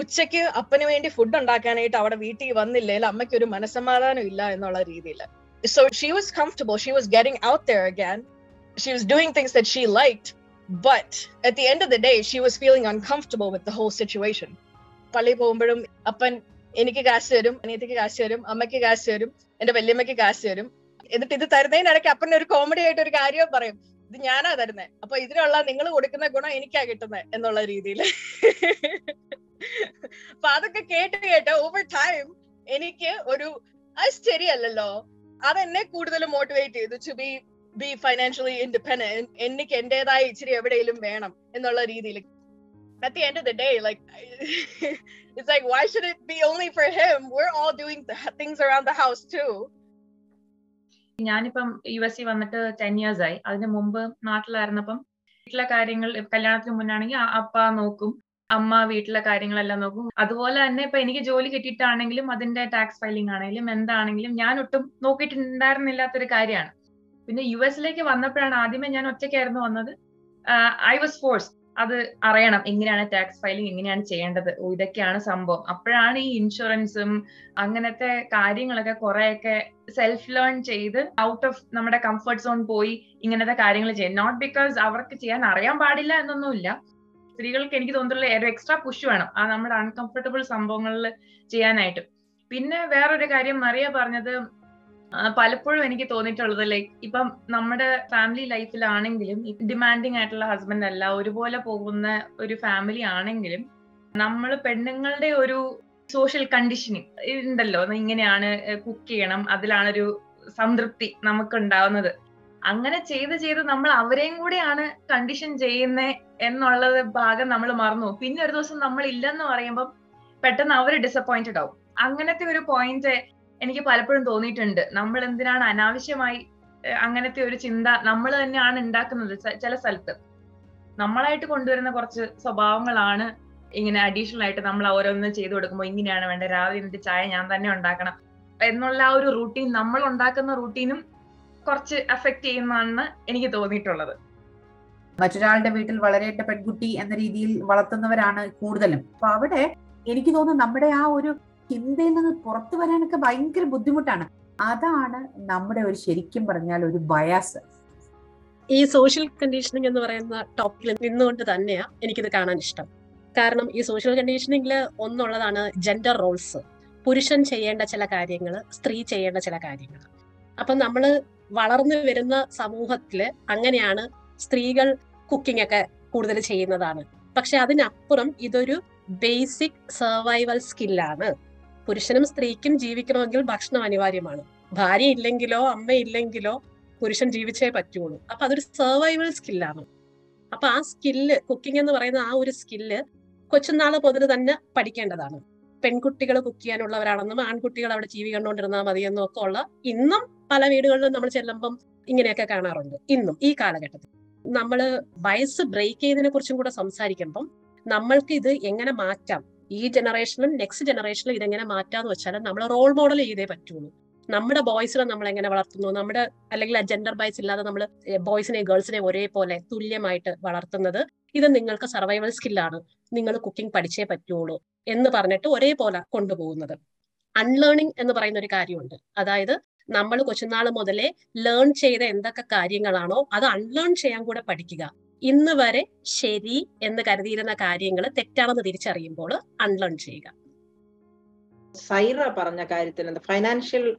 ഉച്ചയ്ക്ക് അപ്പന് വേണ്ടി ഫുഡ് ഉണ്ടാക്കാനായിട്ട് അവിടെ വീട്ടിൽ വന്നില്ലെങ്കിൽ അമ്മയ്ക്ക് ഒരു മനസ്സമാധാനം ഇല്ല എന്നുള്ള രീതിയിൽ. So she was comfortable she was getting out there again she was doing things that she liked but at the end of the day she was feeling uncomfortable with the whole situation പള്ളിയിൽ പോകുമ്പോഴും അപ്പൻ എനിക്ക് കാശ് തരും അനിയത്തിക്ക് കാശ് തരും അമ്മയ്ക്ക് കാശ് തരും എന്റെ വല്യമ്മയ്ക്ക് കാശ് തരും. എന്നിട്ട് ഇത് തരുന്നതിനിടയ്ക്ക് അപ്പൻ ഒരു കോമഡി ആയിട്ട് ഒരു കാര്യം പറയും. ഇത് ഞാനാ തരുന്നത് അപ്പൊ ഇതിനുള്ള നിങ്ങൾ കൊടുക്കുന്ന ഗുണം എനിക്കാ കിട്ടുന്നത് എന്നുള്ള രീതിയിൽ അപ്പൊ അതൊക്കെ കേട്ട് കേട്ട് ഓവർ ടൈം എനിക്ക് ഒരു അത് ശരിയല്ലല്ലോ. അതെന്നെ കൂടുതൽ മോട്ടിവേറ്റ് ചെയ്തു to be be financially independent എനിക്ക് എന്റേതായ ഇച്ചിരി എവിടെയെങ്കിലും വേണം എന്നുള്ള രീതിയിൽ at the end of the day, like it's like why should it be only for him? We're all doing the things around the. ഞാനിപ്പം യു എസ് സി വന്നിട്ട് ten years ആയി. അതിന് മുമ്പ് നാട്ടിലായിരുന്നപ്പം വീട്ടിലെ കാര്യങ്ങൾ കല്യാണത്തിന് മുന്നാണെങ്കിൽ അപ്പ നോക്കും അമ്മ വീട്ടിലെ കാര്യങ്ങളെല്ലാം നോക്കും. അതുപോലെ തന്നെ ഇപ്പൊ എനിക്ക് ജോലി കിട്ടിയിട്ടാണെങ്കിലും അതിന്റെ ടാക്സ് ഫയലിംഗ് ആണെങ്കിലും എന്താണെങ്കിലും ഞാൻ ഒട്ടും നോക്കിയിട്ടുണ്ടായിരുന്നില്ലാത്തൊരു കാര്യമാണ്. പിന്നെ യു എസിലേക്ക് വന്നപ്പോഴാണ് ആദ്യമേ ഞാൻ ഒറ്റയ്ക്കായിരുന്നു വന്നത്. ഐ വാസ് ഫോഴ്സ് അത് അറിയണം എങ്ങനെയാണ് ടാക്സ് ഫയലിംഗ് എങ്ങനെയാണ് ചെയ്യേണ്ടത്? ഇതൊക്കെയാണ് സംഭവം. അപ്പോഴാണ് ഈ ഇൻഷുറൻസും അങ്ങനത്തെ കാര്യങ്ങളൊക്കെ കുറെയൊക്കെ സെൽഫ് ലേൺ ചെയ്ത് ഔട്ട് ഓഫ് നമ്മുടെ കംഫർട്ട് സോൺ പോയി ഇങ്ങനത്തെ കാര്യങ്ങൾ ചെയ്യാം നോട്ട് ബിക്കോസ് അവർക്ക് ചെയ്യാൻ അറിയാൻ പാടില്ല എന്നൊന്നുമില്ല. സ്ത്രീകൾക്ക് എനിക്ക് തോന്നുന്നുള്ള ഒരു എക്സ്ട്രാ പുഷ് വേണം ആ നമ്മുടെ അൺകംഫർട്ടബിൾ സംഭവങ്ങളിൽ ചെയ്യാനായിട്ട്. പിന്നെ വേറൊരു കാര്യം മറിയ പറഞ്ഞത് പലപ്പോഴും എനിക്ക് തോന്നിയിട്ടുള്ളത് ലൈക്ക് ഇപ്പം നമ്മുടെ ഫാമിലി ലൈഫിലാണെങ്കിലും ഡിമാൻഡിങ് ആയിട്ടുള്ള ഹസ്ബൻഡ് അല്ല ഒരുപോലെ പോകുന്ന ഒരു ഫാമിലി ആണെങ്കിലും നമ്മൾ പെണ്ണുങ്ങളുടെ ഒരു സോഷ്യൽ കണ്ടീഷനിങ് ഉണ്ടല്ലോ ഇങ്ങനെയാണ് കുക്ക് ചെയ്യണം. അതിലാണൊരു സംതൃപ്തി നമുക്ക് ഉണ്ടാവുന്നത് അങ്ങനെ ചെയ്ത് ചെയ്ത് നമ്മൾ അവരെയും കൂടെയാണ് കണ്ടീഷൻ ചെയ്യുന്നത് എന്നുള്ളത് ഭാഗം നമ്മൾ മറന്നു പിന്നെ ഒരു ദിവസം നമ്മൾ ഇല്ലെന്ന് പറയുമ്പോൾ പെട്ടെന്ന് അവർ ഡിസപ്പോയിന്റഡ് ആവും. അങ്ങനത്തെ ഒരു പോയിന്റ് എനിക്ക് പലപ്പോഴും തോന്നിയിട്ടുണ്ട്. നമ്മൾ എന്തിനാണ് അനാവശ്യമായി അങ്ങനത്തെ ഒരു ചിന്ത നമ്മൾ തന്നെയാണ് ഉണ്ടാക്കുന്നത് ചില സ്ഥലത്ത്. നമ്മളായിട്ട് കൊണ്ടുവരുന്ന കുറച്ച് സ്വഭാവങ്ങളാണ് ഇങ്ങനെ അഡീഷണൽ ആയിട്ട് നമ്മൾ ഓരോന്ന് ചെയ്തു കൊടുക്കുമ്പോൾ ഇങ്ങനെയാണ് വേണ്ടത്. രാവിലെ എന്നിട്ട് ചായ ഞാൻ തന്നെ ഉണ്ടാക്കണം. എന്നുള്ള ആ ഒരു റൂട്ടീൻ നമ്മൾ ഉണ്ടാക്കുന്ന റൂട്ടീനും കുറച്ച് അഫക്റ്റ് ചെയ്യുന്നതാണെന്ന് എനിക്ക് തോന്നിയിട്ടുള്ളത്. മറ്റൊരാളുടെ വീട്ടിൽ വളരെ പെൺകുട്ടി എന്ന രീതിയിൽ വളർത്തുന്നവരാണ് കൂടുതലും. അപ്പൊ അവിടെ എനിക്ക് തോന്നുന്നു നമ്മുടെ ആ ഒരു ചിന്തയിൽ നിന്ന് പുറത്തു വരാനൊക്കെ ഭയങ്കര ബുദ്ധിമുട്ടാണ്. അതാണ് നമ്മുടെ ഒരു ശരിക്കും പറഞ്ഞാൽ ഒരു ബയാസ് ഈ സോഷ്യൽ കണ്ടീഷനിങ് എന്ന് പറയുന്ന ടോപ്പിക്കിൽ നിന്നുകൊണ്ട് തന്നെയാ എനിക്കിത് കാണാൻ ഇഷ്ടം. കാരണം ഈ സോഷ്യൽ കണ്ടീഷനിങ്ങിൽ ഒന്നുള്ളതാണ് ജെൻഡർ റോൾസ് പുരുഷൻ ചെയ്യേണ്ട ചില കാര്യങ്ങൾ സ്ത്രീ ചെയ്യേണ്ട ചില കാര്യങ്ങൾ അപ്പം നമ്മൾ വളർന്നു വരുന്ന സമൂഹത്തിൽ അങ്ങനെയാണ് സ്ത്രീകൾ കുക്കിംഗ് ഒക്കെ കൂടുതൽ ചെയ്യുന്നതാണ്. പക്ഷെ അതിനപ്പുറം ഇതൊരു ബേസിക് സർവൈവൽ സ്കില്ലാണ് പുരുഷനും സ്ത്രീക്കും ജീവിക്കണമെങ്കിൽ ഭക്ഷണം അനിവാര്യമാണ്. ഭാര്യ ഇല്ലെങ്കിലോ അമ്മ ഇല്ലെങ്കിലോ പുരുഷൻ ജീവിച്ചേ പറ്റുള്ളൂ. അപ്പൊ അതൊരു സർവൈവൽ സ്കില്ലാണ് അപ്പൊ ആ സ്കില്ല് കുക്കിംഗ് എന്ന് പറയുന്ന ആ ഒരു സ്കില്ല് കൊച്ചുനാൾ മുതൽ തന്നെ പഠിക്കേണ്ടതാണ്. പെൺകുട്ടികൾ കുക്ക് ചെയ്യാനുള്ളവരാണെന്നും ആൺകുട്ടികൾ അവിടെ ജീവി കണ്ടുകൊണ്ടിരുന്നാൽ മതിയെന്നും ഒക്കെ ഉള്ള ഇന്നും പല വീടുകളിലും നമ്മൾ ചെല്ലുമ്പം ഇങ്ങനെയൊക്കെ കാണാറുണ്ട്. ഇന്നും ഈ കാലഘട്ടത്തിൽ. നമ്മൾ വയസ്സ് ബ്രേക്ക് ചെയ്തതിനെ കുറിച്ചും കൂടെ സംസാരിക്കുമ്പം നമ്മൾക്ക് ഇത് എങ്ങനെ മാറ്റാം? ഈ ജനറേഷനും നെക്സ്റ്റ് ജനറേഷനിലും ഇതെങ്ങനെ മാറ്റാന്ന് വെച്ചാൽ നമ്മൾ റോൾ മോഡൽ ചെയ്തേ പറ്റുള്ളൂ. നമ്മുടെ ബോയ്സിനെ നമ്മൾ എങ്ങനെ വളർത്തുന്നു? നമ്മുടെ അല്ലെങ്കിൽ ജെൻഡർ ബൈസ് ഇല്ലാതെ നമ്മൾ ബോയ്സിനെ ഗേൾസിനെ ഒരേപോലെ തുല്യമായിട്ട് വളർത്തുന്നത് ഇത് നിങ്ങൾക്ക് സർവൈവൽ സ്കില്ലാണ് നിങ്ങൾ കുക്കിംഗ് പഠിച്ചേ പറ്റുള്ളൂ എന്ന് പറഞ്ഞിട്ട് ഒരേപോലെ കൊണ്ടുപോകുന്നത്. അൺലേണിംഗ് എന്ന് പറയുന്ന ഒരു കാര്യമുണ്ട്. അതായത് നമ്മൾ കൊച്ചുനാൾ മുതലേ ലേൺ ചെയ്ത എന്തൊക്കെ കാര്യങ്ങളാണോ അത് അൺലേൺ ചെയ്യാൻ കൂടെ പഠിക്കുക. ഇന്ന് വരെ ശരി എന്ന് കരുതിയിരുന്ന കാര്യങ്ങൾ തെറ്റാണെന്ന് തിരിച്ചറിയുമ്പോൾ അൺലേൺ ചെയ്യുക. സൈറ പറഞ്ഞ കാര്യത്തിൽ ഫൈനാൻഷ്യൽ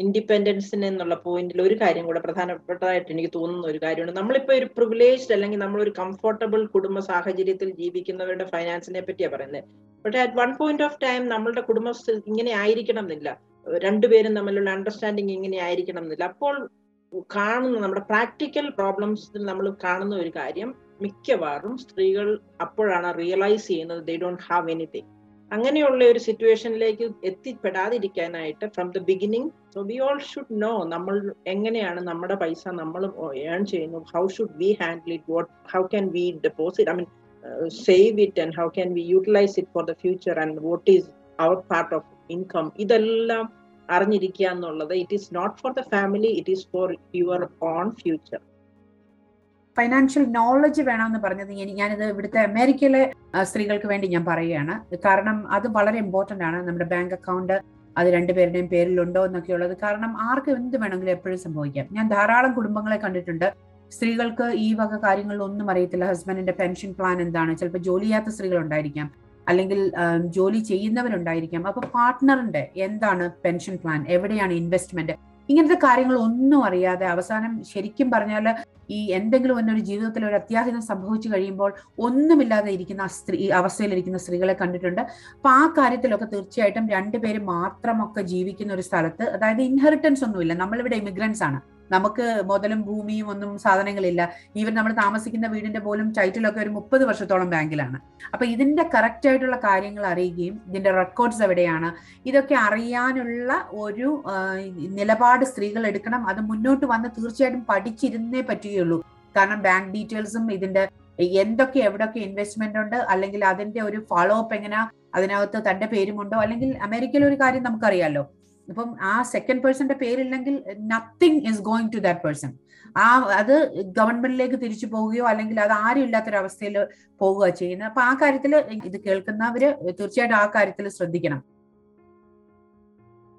ഇൻഡിപെൻഡൻസിന് എന്നുള്ള പോയിന്റിൽ ഒരു കാര്യം കൂടെ പ്രധാനപ്പെട്ടതായിട്ട് എനിക്ക് തോന്നുന്ന ഒരു കാര്യമാണ് നമ്മളിപ്പോ ഒരു പ്രിവിലേജ്ഡ് അല്ലെങ്കിൽ നമ്മൾ ഒരു കംഫർട്ടബിൾ കുടുംബ സാഹചര്യത്തിൽ ജീവിക്കുന്നവരുടെ ഫൈനാൻസിനെ പറ്റിയാ പറയുന്നത് പക്ഷെ at one point of time നമ്മളുടെ കുടുംബം ഇങ്ങനെ ആയിരിക്കണം എന്നില്ല രണ്ടുപേരും തമ്മിലുള്ള അണ്ടർസ്റ്റാൻഡിങ് ഇങ്ങനെ ആയിരിക്കണം എന്നില്ല അപ്പോൾ കാണുന്ന നമ്മുടെ പ്രാക്ടിക്കൽ പ്രോബ്ലംസിൽ നമ്മൾ കാണുന്ന ഒരു കാര്യം മിക്കവാറും സ്ത്രീകൾ അപ്പോഴാണ് റിയലൈസ് ചെയ്യുന്നത്. ദേ ഡോണ്ട് ഹാവ് എനിത്തിങ് അങ്ങനെയുള്ള ഒരു സിറ്റുവേഷനിലേക്ക് എത്തിപ്പെടാതിരിക്കാനായിട്ട് from the beginning so we all should know നമ്മൾ എങ്ങനെയാണ് നമ്മുടെ പൈസ നമ്മൾ ഏൺ ചെയ്യുന്നു. How should we handle it what how can we deposit I mean save it and how can we utilize it for the future and what is our part of income ഇതെല്ലാം അറിഞ്ഞിരിക്കുക എന്നുള്ളത് it is not for the family it is for your own future financial knowledge വേണമെന്ന് പറഞ്ഞത് ഞാനിത് ഇവിടുത്തെ അമേരിക്കയിലെ സ്ത്രീകൾക്ക് വേണ്ടി ഞാൻ പറയുകയാണ്. കാരണം അത് വളരെ ഇമ്പോർട്ടന്റ് ആണ്. നമ്മുടെ ബാങ്ക് അക്കൗണ്ട് അത് രണ്ടുപേരുടെയും പേരിലുണ്ടോ എന്നൊക്കെ ഉള്ളത് കാരണം ആർക്ക് എന്ത് വേണമെങ്കിലും എപ്പോഴും സംഭവിക്കാം. ഞാൻ ധാരാളം കുടുംബങ്ങളെ കണ്ടിട്ടുണ്ട്. സ്ത്രീകൾക്ക് ഈ വക കാര്യങ്ങളിലൊന്നും അറിയത്തില്ല. ഹസ്ബൻഡിന്റെ പെൻഷൻ പ്ലാൻ എന്താണ്? ചിലപ്പോൾ ജോലി ചെയ്യാത്ത സ്ത്രീകൾ ഉണ്ടായിരിക്കാം അല്ലെങ്കിൽ ജോലി ചെയ്യുന്നവരുണ്ടായിരിക്കാം. അപ്പൊ പാർട്ട്ണറിന്റെ എന്താണ് പെൻഷൻ പ്ലാൻ എവിടെയാണ് ഇൻവെസ്റ്റ്മെന്റ് ഇങ്ങനത്തെ കാര്യങ്ങൾ ഒന്നും അറിയാതെ അവസാനം ശരിക്കും പറഞ്ഞാൽ ഈ എന്തെങ്കിലും ഒന്നൊരു ജീവിതത്തിൽ ഒരു അത്യാഹിതം സംഭവിച്ചു കഴിയുമ്പോൾ ഒന്നുമില്ലാതെ ഇരിക്കുന്ന സ്ത്രീ അവസ്ഥയിലിരിക്കുന്ന സ്ത്രീകളെ കണ്ടിട്ടുണ്ട്. അപ്പൊ ആ കാര്യത്തിലൊക്കെ തീർച്ചയായിട്ടും രണ്ടുപേര് മാത്രമൊക്കെ ജീവിക്കുന്ന ഒരു സ്ഥലത്ത് അതായത് ഇൻഹെറിറ്റൻസ് ഒന്നുമില്ല. നമ്മളിവിടെ ഇമിഗ്രൻസ് ആണ്. നമുക്ക് മുതലും ഭൂമിയും ഒന്നും സാധനങ്ങളില്ല. ഈവൻ നമ്മൾ താമസിക്കുന്ന വീടിന്റെ പോലും ടൈറ്റിലൊക്കെ ഒരു മുപ്പത് വർഷത്തോളം ബാങ്കിലാണ്. അപ്പൊ ഇതിന്റെ കറക്റ്റ് ആയിട്ടുള്ള കാര്യങ്ങൾ അറിയുകയും ഇതിന്റെ റെക്കോർഡ്സ് എവിടെയാണ്? ഇതൊക്കെ അറിയാനുള്ള ഒരു നിലപാട് സ്ത്രീകൾ എടുക്കണം. അത് മുന്നോട്ട് വന്ന് തീർച്ചയായിട്ടും പഠിച്ചിരുന്നേ പറ്റുകയുള്ളൂ. കാരണം ബാങ്ക് ഡീറ്റെയിൽസും ഇതിന്റെ എന്തൊക്കെ എവിടെയൊക്കെ ഇൻവെസ്റ്റ്മെന്റ് ഉണ്ട് അല്ലെങ്കിൽ അതിന്റെ ഒരു ഫോളോ അപ്പ് എങ്ങനെ അതിനകത്ത് തന്റെ പേരുമുണ്ടോ അല്ലെങ്കിൽ അമേരിക്കയിലെ ഒരു കാര്യം നമുക്കറിയാലോ. ഇപ്പം ആ സെക്കൻഡ് പേഴ്സന്റെ പേരില്ലെങ്കിൽ nothing is going to that person ആ അത് ഗവൺമെന്റിലേക്ക് തിരിച്ചു പോവുകയോ അല്ലെങ്കിൽ അത് ആരും ഇല്ലാത്തൊരവസ്ഥയിൽ പോവുക ചെയ്യുന്നത്. അപ്പൊ ആ കാര്യത്തിൽ ഇത് കേൾക്കുന്നവര് തീർച്ചയായിട്ടും ആ കാര്യത്തിൽ ശ്രദ്ധിക്കണം.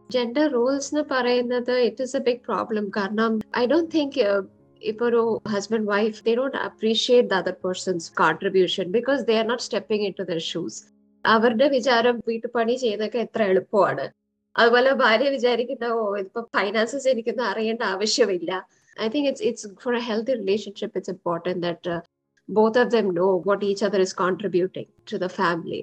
ജെൻഡർ റോൾസ് എന്ന് പറയുന്നത് it is a big problem കാരണം ഐ ഡോണ്ട് തിങ്ക് ഇപ്പൊ ഒരു husband wife they don't appreciate the other persons contribution because they are not stepping into their shoes അവരുടെ വിചാരം വീട്ടുപണി ചെയ്യുന്നൊക്കെ എത്ര എളുപ്പമാണ്. അതുപോലെ ഭാര്യ വിചാരിക്കുന്ന ഓ ഇപ്പൊ ഫൈനാൻസസ് എനിക്കൊന്നും അറിയേണ്ട ആവശ്യമില്ല. I think it's it's for a healthy relationship it's important that both of them know what each other is contributing to the family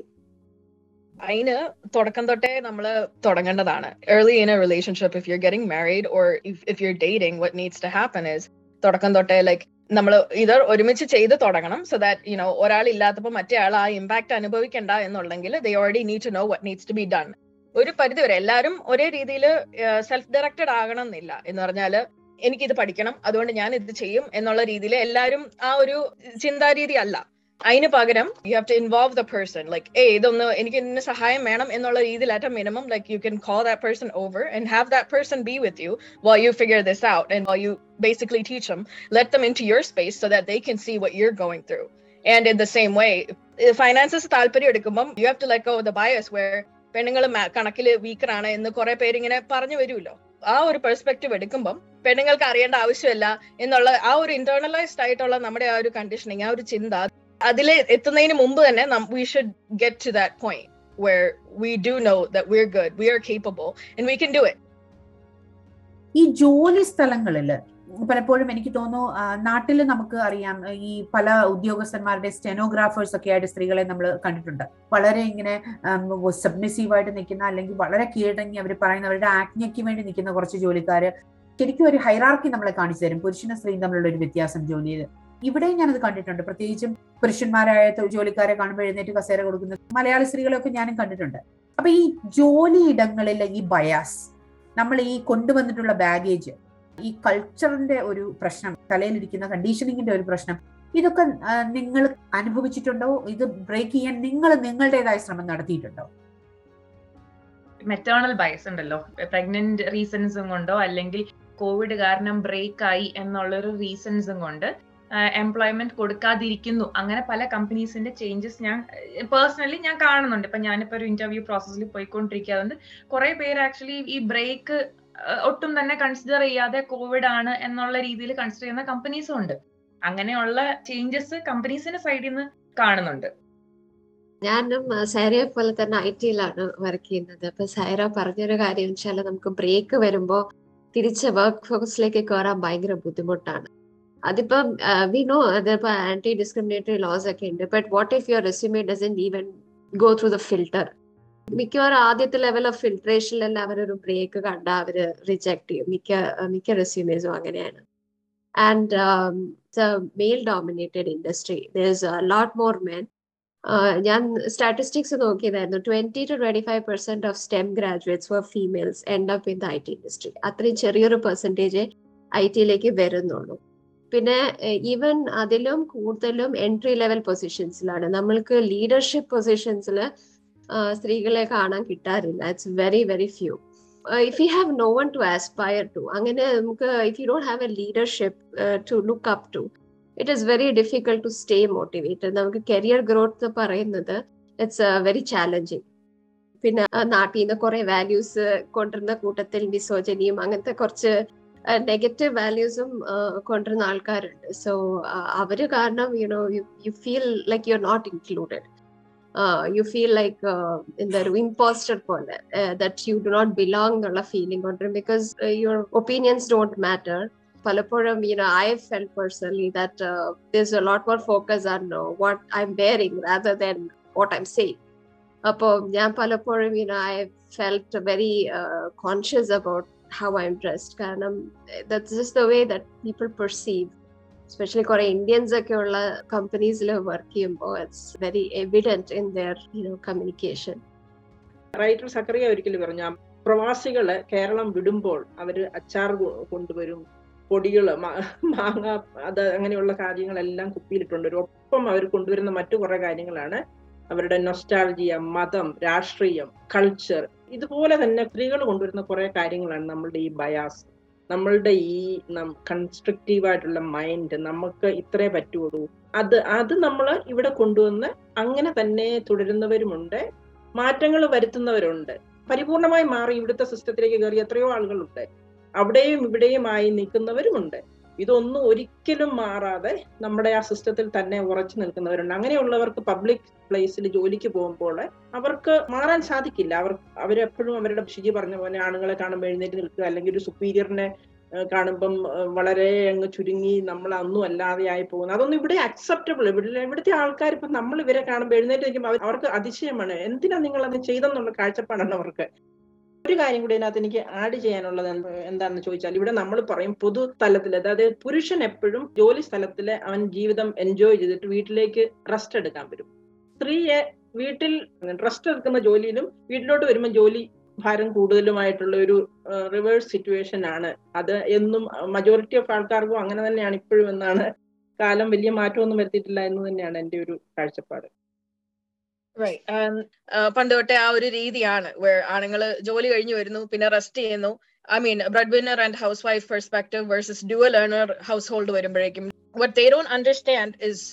അതിന് തുടക്കം തൊട്ടേ നമ്മൾ തുടങ്ങേണ്ടതാണ്. Early in a relationship if you getting married or if you dating what needs to happen is തുടക്കം തൊട്ടേ like നമ്മൾ ഇത് ഒരുമിച്ച് ചെയ്ത് തുടങ്ങണം സോ ദാറ്റ് യു നോ ഒരാൾ ഇല്ലാത്തപ്പോൾ മറ്റേ ആൾ ആ ഇമ്പാക്ട് അനുഭവിക്കണ്ട എന്നുണ്ടെങ്കിൽ they already need to know what needs to be done ഒരു പരിധിവരെ എല്ലാവരും ഒരേ രീതിയിൽ സെൽഫ് ഡയറക്റ്റഡ് ആകണം എന്നില്ല എന്ന് പറഞ്ഞാൽ എനിക്കിത് പഠിക്കണം അതുകൊണ്ട് ഞാൻ ഇത് ചെയ്യും എന്നുള്ള രീതിയിൽ എല്ലാവരും ആ ഒരു ചിന്താരീതി അല്ല. അതിന് പകരം you have to involve the person like uh ഇതൊന്ന് എനിക്ക് ഇതിന് സഹായം വേണം എന്നുള്ള രീതിയിൽ at minimum like you can call that person over and have that person be with you while you figure this out and while you basically teach them. Let them into your space so that they can see what you're going through and in the same way finances താല്പര്യം എടുക്കുമ്പം you have to like oh the bias where പെണ്ണുങ്ങൾ കണക്കിൽ വീക്കറാണ് എന്ന് കുറെ പേര് ഇങ്ങനെ പറഞ്ഞു വരുമല്ലോ. ആ ഒരു പെർസ്പെക്റ്റീവ് എടുക്കുമ്പം പെണ്ണുങ്ങൾക്ക് അറിയേണ്ട ആവശ്യമല്ല എന്നുള്ള ആ ഒരു ഇന്റേണലൈസ്ഡ് ആയിട്ടുള്ള നമ്മുടെ ആ ഒരു കണ്ടീഷനിങ് ആ ഒരു ചിന്ത അതിൽ എത്തുന്നതിന് മുമ്പ് തന്നെ we should get to that point where do know that we are good we are capable and we can do it ഈ ജോലി സ്ഥലങ്ങളിൽ പലപ്പോഴും എനിക്ക് തോന്നുന്നു നാട്ടിൽ നമുക്ക് അറിയാം ഈ പല ഉദ്യോഗസ്ഥന്മാരുടെ സ്റ്റെനോഗ്രാഫേഴ്സ് ഒക്കെ ആയിട്ട് സ്ത്രീകളെ നമ്മൾ കണ്ടിട്ടുണ്ട്. വളരെ ഇങ്ങനെ സബ്മിസീവ് ആയിട്ട് നിൽക്കുന്ന അല്ലെങ്കിൽ വളരെ കീഴടങ്ങി അവർ പറയുന്ന അവരുടെ ആജ്ഞയ്ക്ക് വേണ്ടി നിൽക്കുന്ന കുറച്ച് ജോലിക്കാർ ശരിക്കും ഒരു ഹൈറാർക്കി നമ്മളെ കാണിച്ചു തരും. പുരുഷനും സ്ത്രീയും തമ്മിലുള്ള ഒരു വ്യത്യാസം ജോലിയിൽ ഇവിടെയും ഞാനത് കണ്ടിട്ടുണ്ട്. പ്രത്യേകിച്ചും പുരുഷന്മാരായ ജോലിക്കാരെ കാണുമ്പോൾ എഴുന്നേറ്റ് കസേര കൊടുക്കുന്ന മലയാളി സ്ത്രീകളെയൊക്കെ ഞാനും കണ്ടിട്ടുണ്ട്. അപ്പൊ ഈ ജോലിയിടങ്ങളിലെ ഈ ബയാസ് നമ്മൾ ഈ കൊണ്ടുവന്നിട്ടുള്ള ബാഗേജ് ഈ കൾച്ചറിന്റെ ഒരു പ്രശ്നം തലയിലിരിക്കുന്ന കണ്ടീഷനിങ്ങിന്റെ ഒരു പ്രശ്നം ഇതൊക്കെ നിങ്ങൾ അനുഭവിച്ചിട്ടുണ്ടോ? ഇത് ബ്രേക്ക് ചെയ്യാൻ നിങ്ങൾ നിങ്ങളുടേതായ ശ്രമം നടത്തിയിട്ടുണ്ടോ? മെറ്റേണൽ ബയസ് ഉണ്ടല്ലോ. പ്രഗ്നന്റ് റീസൺസും കൊണ്ടോ അല്ലെങ്കിൽ കോവിഡ് കാരണം ബ്രേക്ക് ആയി എന്നുള്ളൊരു റീസൺസും കൊണ്ട് എംപ്ലോയ്മെന്റ് കൊടുക്കാതിരിക്കുന്നു. അങ്ങനെ പല കമ്പനീസിന്റെ ചേഞ്ചസ് ഞാൻ പേഴ്സണലി ഞാൻ കാണുന്നുണ്ട്. ഇപ്പൊ ഞാനിപ്പോ ഒരു ഇന്റർവ്യൂ പ്രോസസ്സിൽ പോയിക്കൊണ്ടിരിക്കുക അതുകൊണ്ട് കുറെ പേര് ആക്ച്വലി ഈ ബ്രേക്ക് ഒട്ടും തന്നെ കൺസിഡർ ചെയ്യാതെ കോവിഡ് ആണ് എന്നുള്ള രീതിയിൽ കൺസിഡർ ചെയ്യുന്ന കമ്പനീസും ഉണ്ട്. അങ്ങനെയുള്ള ചേഞ്ചസ് കമ്പനീസിന്റെ സൈഡിൽ നിന്ന് കാണുന്നുണ്ട്. ഞാനും സൈറയെ പോലെ തന്നെ ഐ ടിയിലാണ് വർക്ക് ചെയ്യുന്നത്. അപ്പൊ സൈറ പറഞ്ഞൊരു കാര്യം വെച്ചാൽ നമുക്ക് ബ്രേക്ക് വരുമ്പോ തിരിച്ച് വർക്ക് ഫോഴ്സിലേക്ക് കയറാൻ ഭയങ്കര ബുദ്ധിമുട്ടാണ്. അതിപ്പം വി നോ അതിപ്പോ ആന്റി ഡിസ്ക്രിമിനേറ്ററി ലോസ് ഒക്കെ ഉണ്ട്. But what if your resume doesn't even go through the filter മിക്കവാറും ആദ്യത്തെ ലെവൽ ഓഫ് ഫിൽട്രേഷനിലെല്ലാം അവരൊരു ബ്രേക്ക് കണ്ട അവർ റിജക്ട് ചെയ്യും. മിക്ക മിക്ക റെസ്യൂമേഴ്സും അങ്ങനെയാണ്. And male dominated industry lot more men ഞാൻ statistics നോക്കിയതായിരുന്നു. Twenty to twenty five percent of STEM graduates for females end up in the I T industry അത്രയും ചെറിയൊരു പെർസെന്റേജ് ഐ ടിയിലേക്ക് വരുന്നുള്ളൂ. പിന്നെ ഈവൻ അതിലും കൂടുതലും എൻട്രി ലെവൽ പൊസിഷൻസിലാണ് നമ്മൾക്ക് ലീഡർഷിപ്പ് പൊസിഷൻസിൽ സ്ത്രീകളെ കാണാൻ കിട്ടാറില്ല. It's very very few if you have no one to aspire to അങ്ങനെ നമുക്ക് if you don't have a leadership to look up to it is very difficult to stay motivated നമുക്ക് career growth പറയുന്നത് it's very challenging പിന്നെ നാട്ടിൽ നിന്ന് കുറെ values കൊണ്ടുവരുന്ന കൂട്ടത്തിൽ മിസോജനിയും അങ്ങനത്തെ കുറച്ച് നെഗറ്റീവ് വാല്യൂസും കൊണ്ടുവരുന്ന ആൾക്കാരുണ്ട്. സോ അവർ കാരണം you know you feel like you are not included you feel like എന്താ ഒരു ഇമ്പോസ്റ്റർ പോലെ that you do not belong എന്നുള്ള ഫീലിംഗ് കൊണ്ടുവരും because your opinions don't matter പലപ്പോഴും you know I felt personally that this a lot more focus on what I'm wearing rather than what I'm saying അപ്പോൾ ഞാൻ പലപ്പോഴും you know I felt very conscious about how I'm dressed. കാരണം that's just the way that people perceive. Especially കുറെ Indians ഒക്കെ ഉള്ള കമ്പനീസിൽ work ചെയ്യുമ്പോൾ it's very evident in their you know communication writer Zacharia ഒരിക്കലും പറഞ്ഞു പ്രവാസികൾ കേരളം വിടുമ്പോൾ അവർ അച്ചാർ കൊണ്ടുവരും പൊടികൾ മാങ്ങ അത് അങ്ങനെയുള്ള കാര്യങ്ങളെല്ലാം കുപ്പിയിലിട്ടുണ്ട്. ഒപ്പം അവർ കൊണ്ടുവരുന്ന മറ്റു കുറെ കാര്യങ്ങളാണ് അവരുടെ നൊസ്റ്റാൾജിയ മതം രാഷ്ട്രീയം കൾച്ചർ ഇതുപോലെ തന്നെ സ്ത്രീകൾ കൊണ്ടുവരുന്ന കുറെ കാര്യങ്ങളാണ് നമ്മളുടെ ഈ ബയാസ് നമ്മളുടെ ഈ കൺസ്ട്രക്റ്റീവ് ആയിട്ടുള്ള മൈൻഡ് നമുക്ക് ഇത്രേ പറ്റുള്ളൂ. അത് അത് നമ്മൾ ഇവിടെ കൊണ്ടുവന്ന് അങ്ങനെ തന്നെ തുടരുന്നവരുമുണ്ട് മാറ്റങ്ങൾ വരുത്തുന്നവരുണ്ട്. പരിപൂർണമായി മാറി ഇവിടുത്തെ സിസ്റ്റത്തിലേക്ക് കയറി എത്രയോ ആളുകളുണ്ട്. അവിടെയും ഇവിടെയുമായി നിൽക്കുന്നവരുമുണ്ട്. ഇതൊന്നും ഒരിക്കലും മാറാതെ നമ്മുടെ ആ സിസ്റ്റത്തിൽ തന്നെ ഉറച്ചു നിൽക്കുന്നവരുണ്ട്. അങ്ങനെയുള്ളവർക്ക് പബ്ലിക് പ്ലേസിൽ ജോലിക്ക് പോകുമ്പോൾ അവർക്ക് മാറാൻ സാധിക്കില്ല. അവർ അവരെപ്പോഴും അവരുടെ ശുചി പറഞ്ഞ പോലെ ആണുങ്ങളെ കാണുമ്പോൾ എഴുന്നേറ്റ് നിൽക്കുക അല്ലെങ്കിൽ ഒരു സുപ്പീരിയറിനെ കാണുമ്പം വളരെ അങ്ങ് ചുരുങ്ങി നമ്മൾ അന്നും അല്ലാതെ ആയി പോകുന്നു. അതൊന്നും ഇവിടെ അക്സെപ്റ്റബിൾ ഇവിടെ ഇവിടുത്തെ ആൾക്കാർ ഇപ്പം നമ്മൾ ഇവരെ കാണുമ്പോൾ എഴുന്നേറ്റ് നിൽക്കുമ്പോൾ അവർക്ക് അതിശയമാണ്. എന്തിനാ നിങ്ങൾ അത് ചെയ്തെന്നുള്ള കാഴ്ചപ്പാടാണ് അവർക്ക്. ഒരു കാര്യം കൂടി അതിനകത്ത് എനിക്ക് ആഡ് ചെയ്യാനുള്ളത് എന്താണെന്ന് ചോദിച്ചാൽ ഇവിടെ നമ്മൾ പറയും പൊതു തലത്തിൽ അതായത് പുരുഷൻ എപ്പോഴും ജോലി സ്ഥലത്തിൽ അവൻ ജീവിതം എൻജോയ് ചെയ്തിട്ട് വീട്ടിലേക്ക് റെസ്റ്റ് എടുക്കാൻ വരും. സ്ത്രീയെ വീട്ടിൽ റെസ്റ്റ് എടുക്കുന്ന ജോലിയിലും വീട്ടിലോട്ട് വരുമ്പോൾ ജോലി ഭാരം കൂടുതലുമായിട്ടുള്ള ഒരു റിവേഴ്സ് സിറ്റുവേഷൻ ആണ്. അത് എന്നും മജോറിറ്റി ഓഫ് ആൾക്കാർക്കും അങ്ങനെ തന്നെയാണ് ഇപ്പോഴും എന്നാണ് കാലം വലിയ മാറ്റമൊന്നും വരുത്തിയിട്ടില്ല എന്ന് തന്നെയാണ് എന്റെ ഒരു കാഴ്ചപ്പാട്. പണ്ട് തൊട്ടേ ആ ഒരു രീതിയാണ് ആണുങ്ങൾ ജോലി കഴിഞ്ഞു വരുന്നു പിന്നെ റെസ്റ്റ് ചെയ്യുന്നു. I mean breadwinner and housewife perspective versus dual earner household വരുമ്പോഴേക്കും. What they don't understand is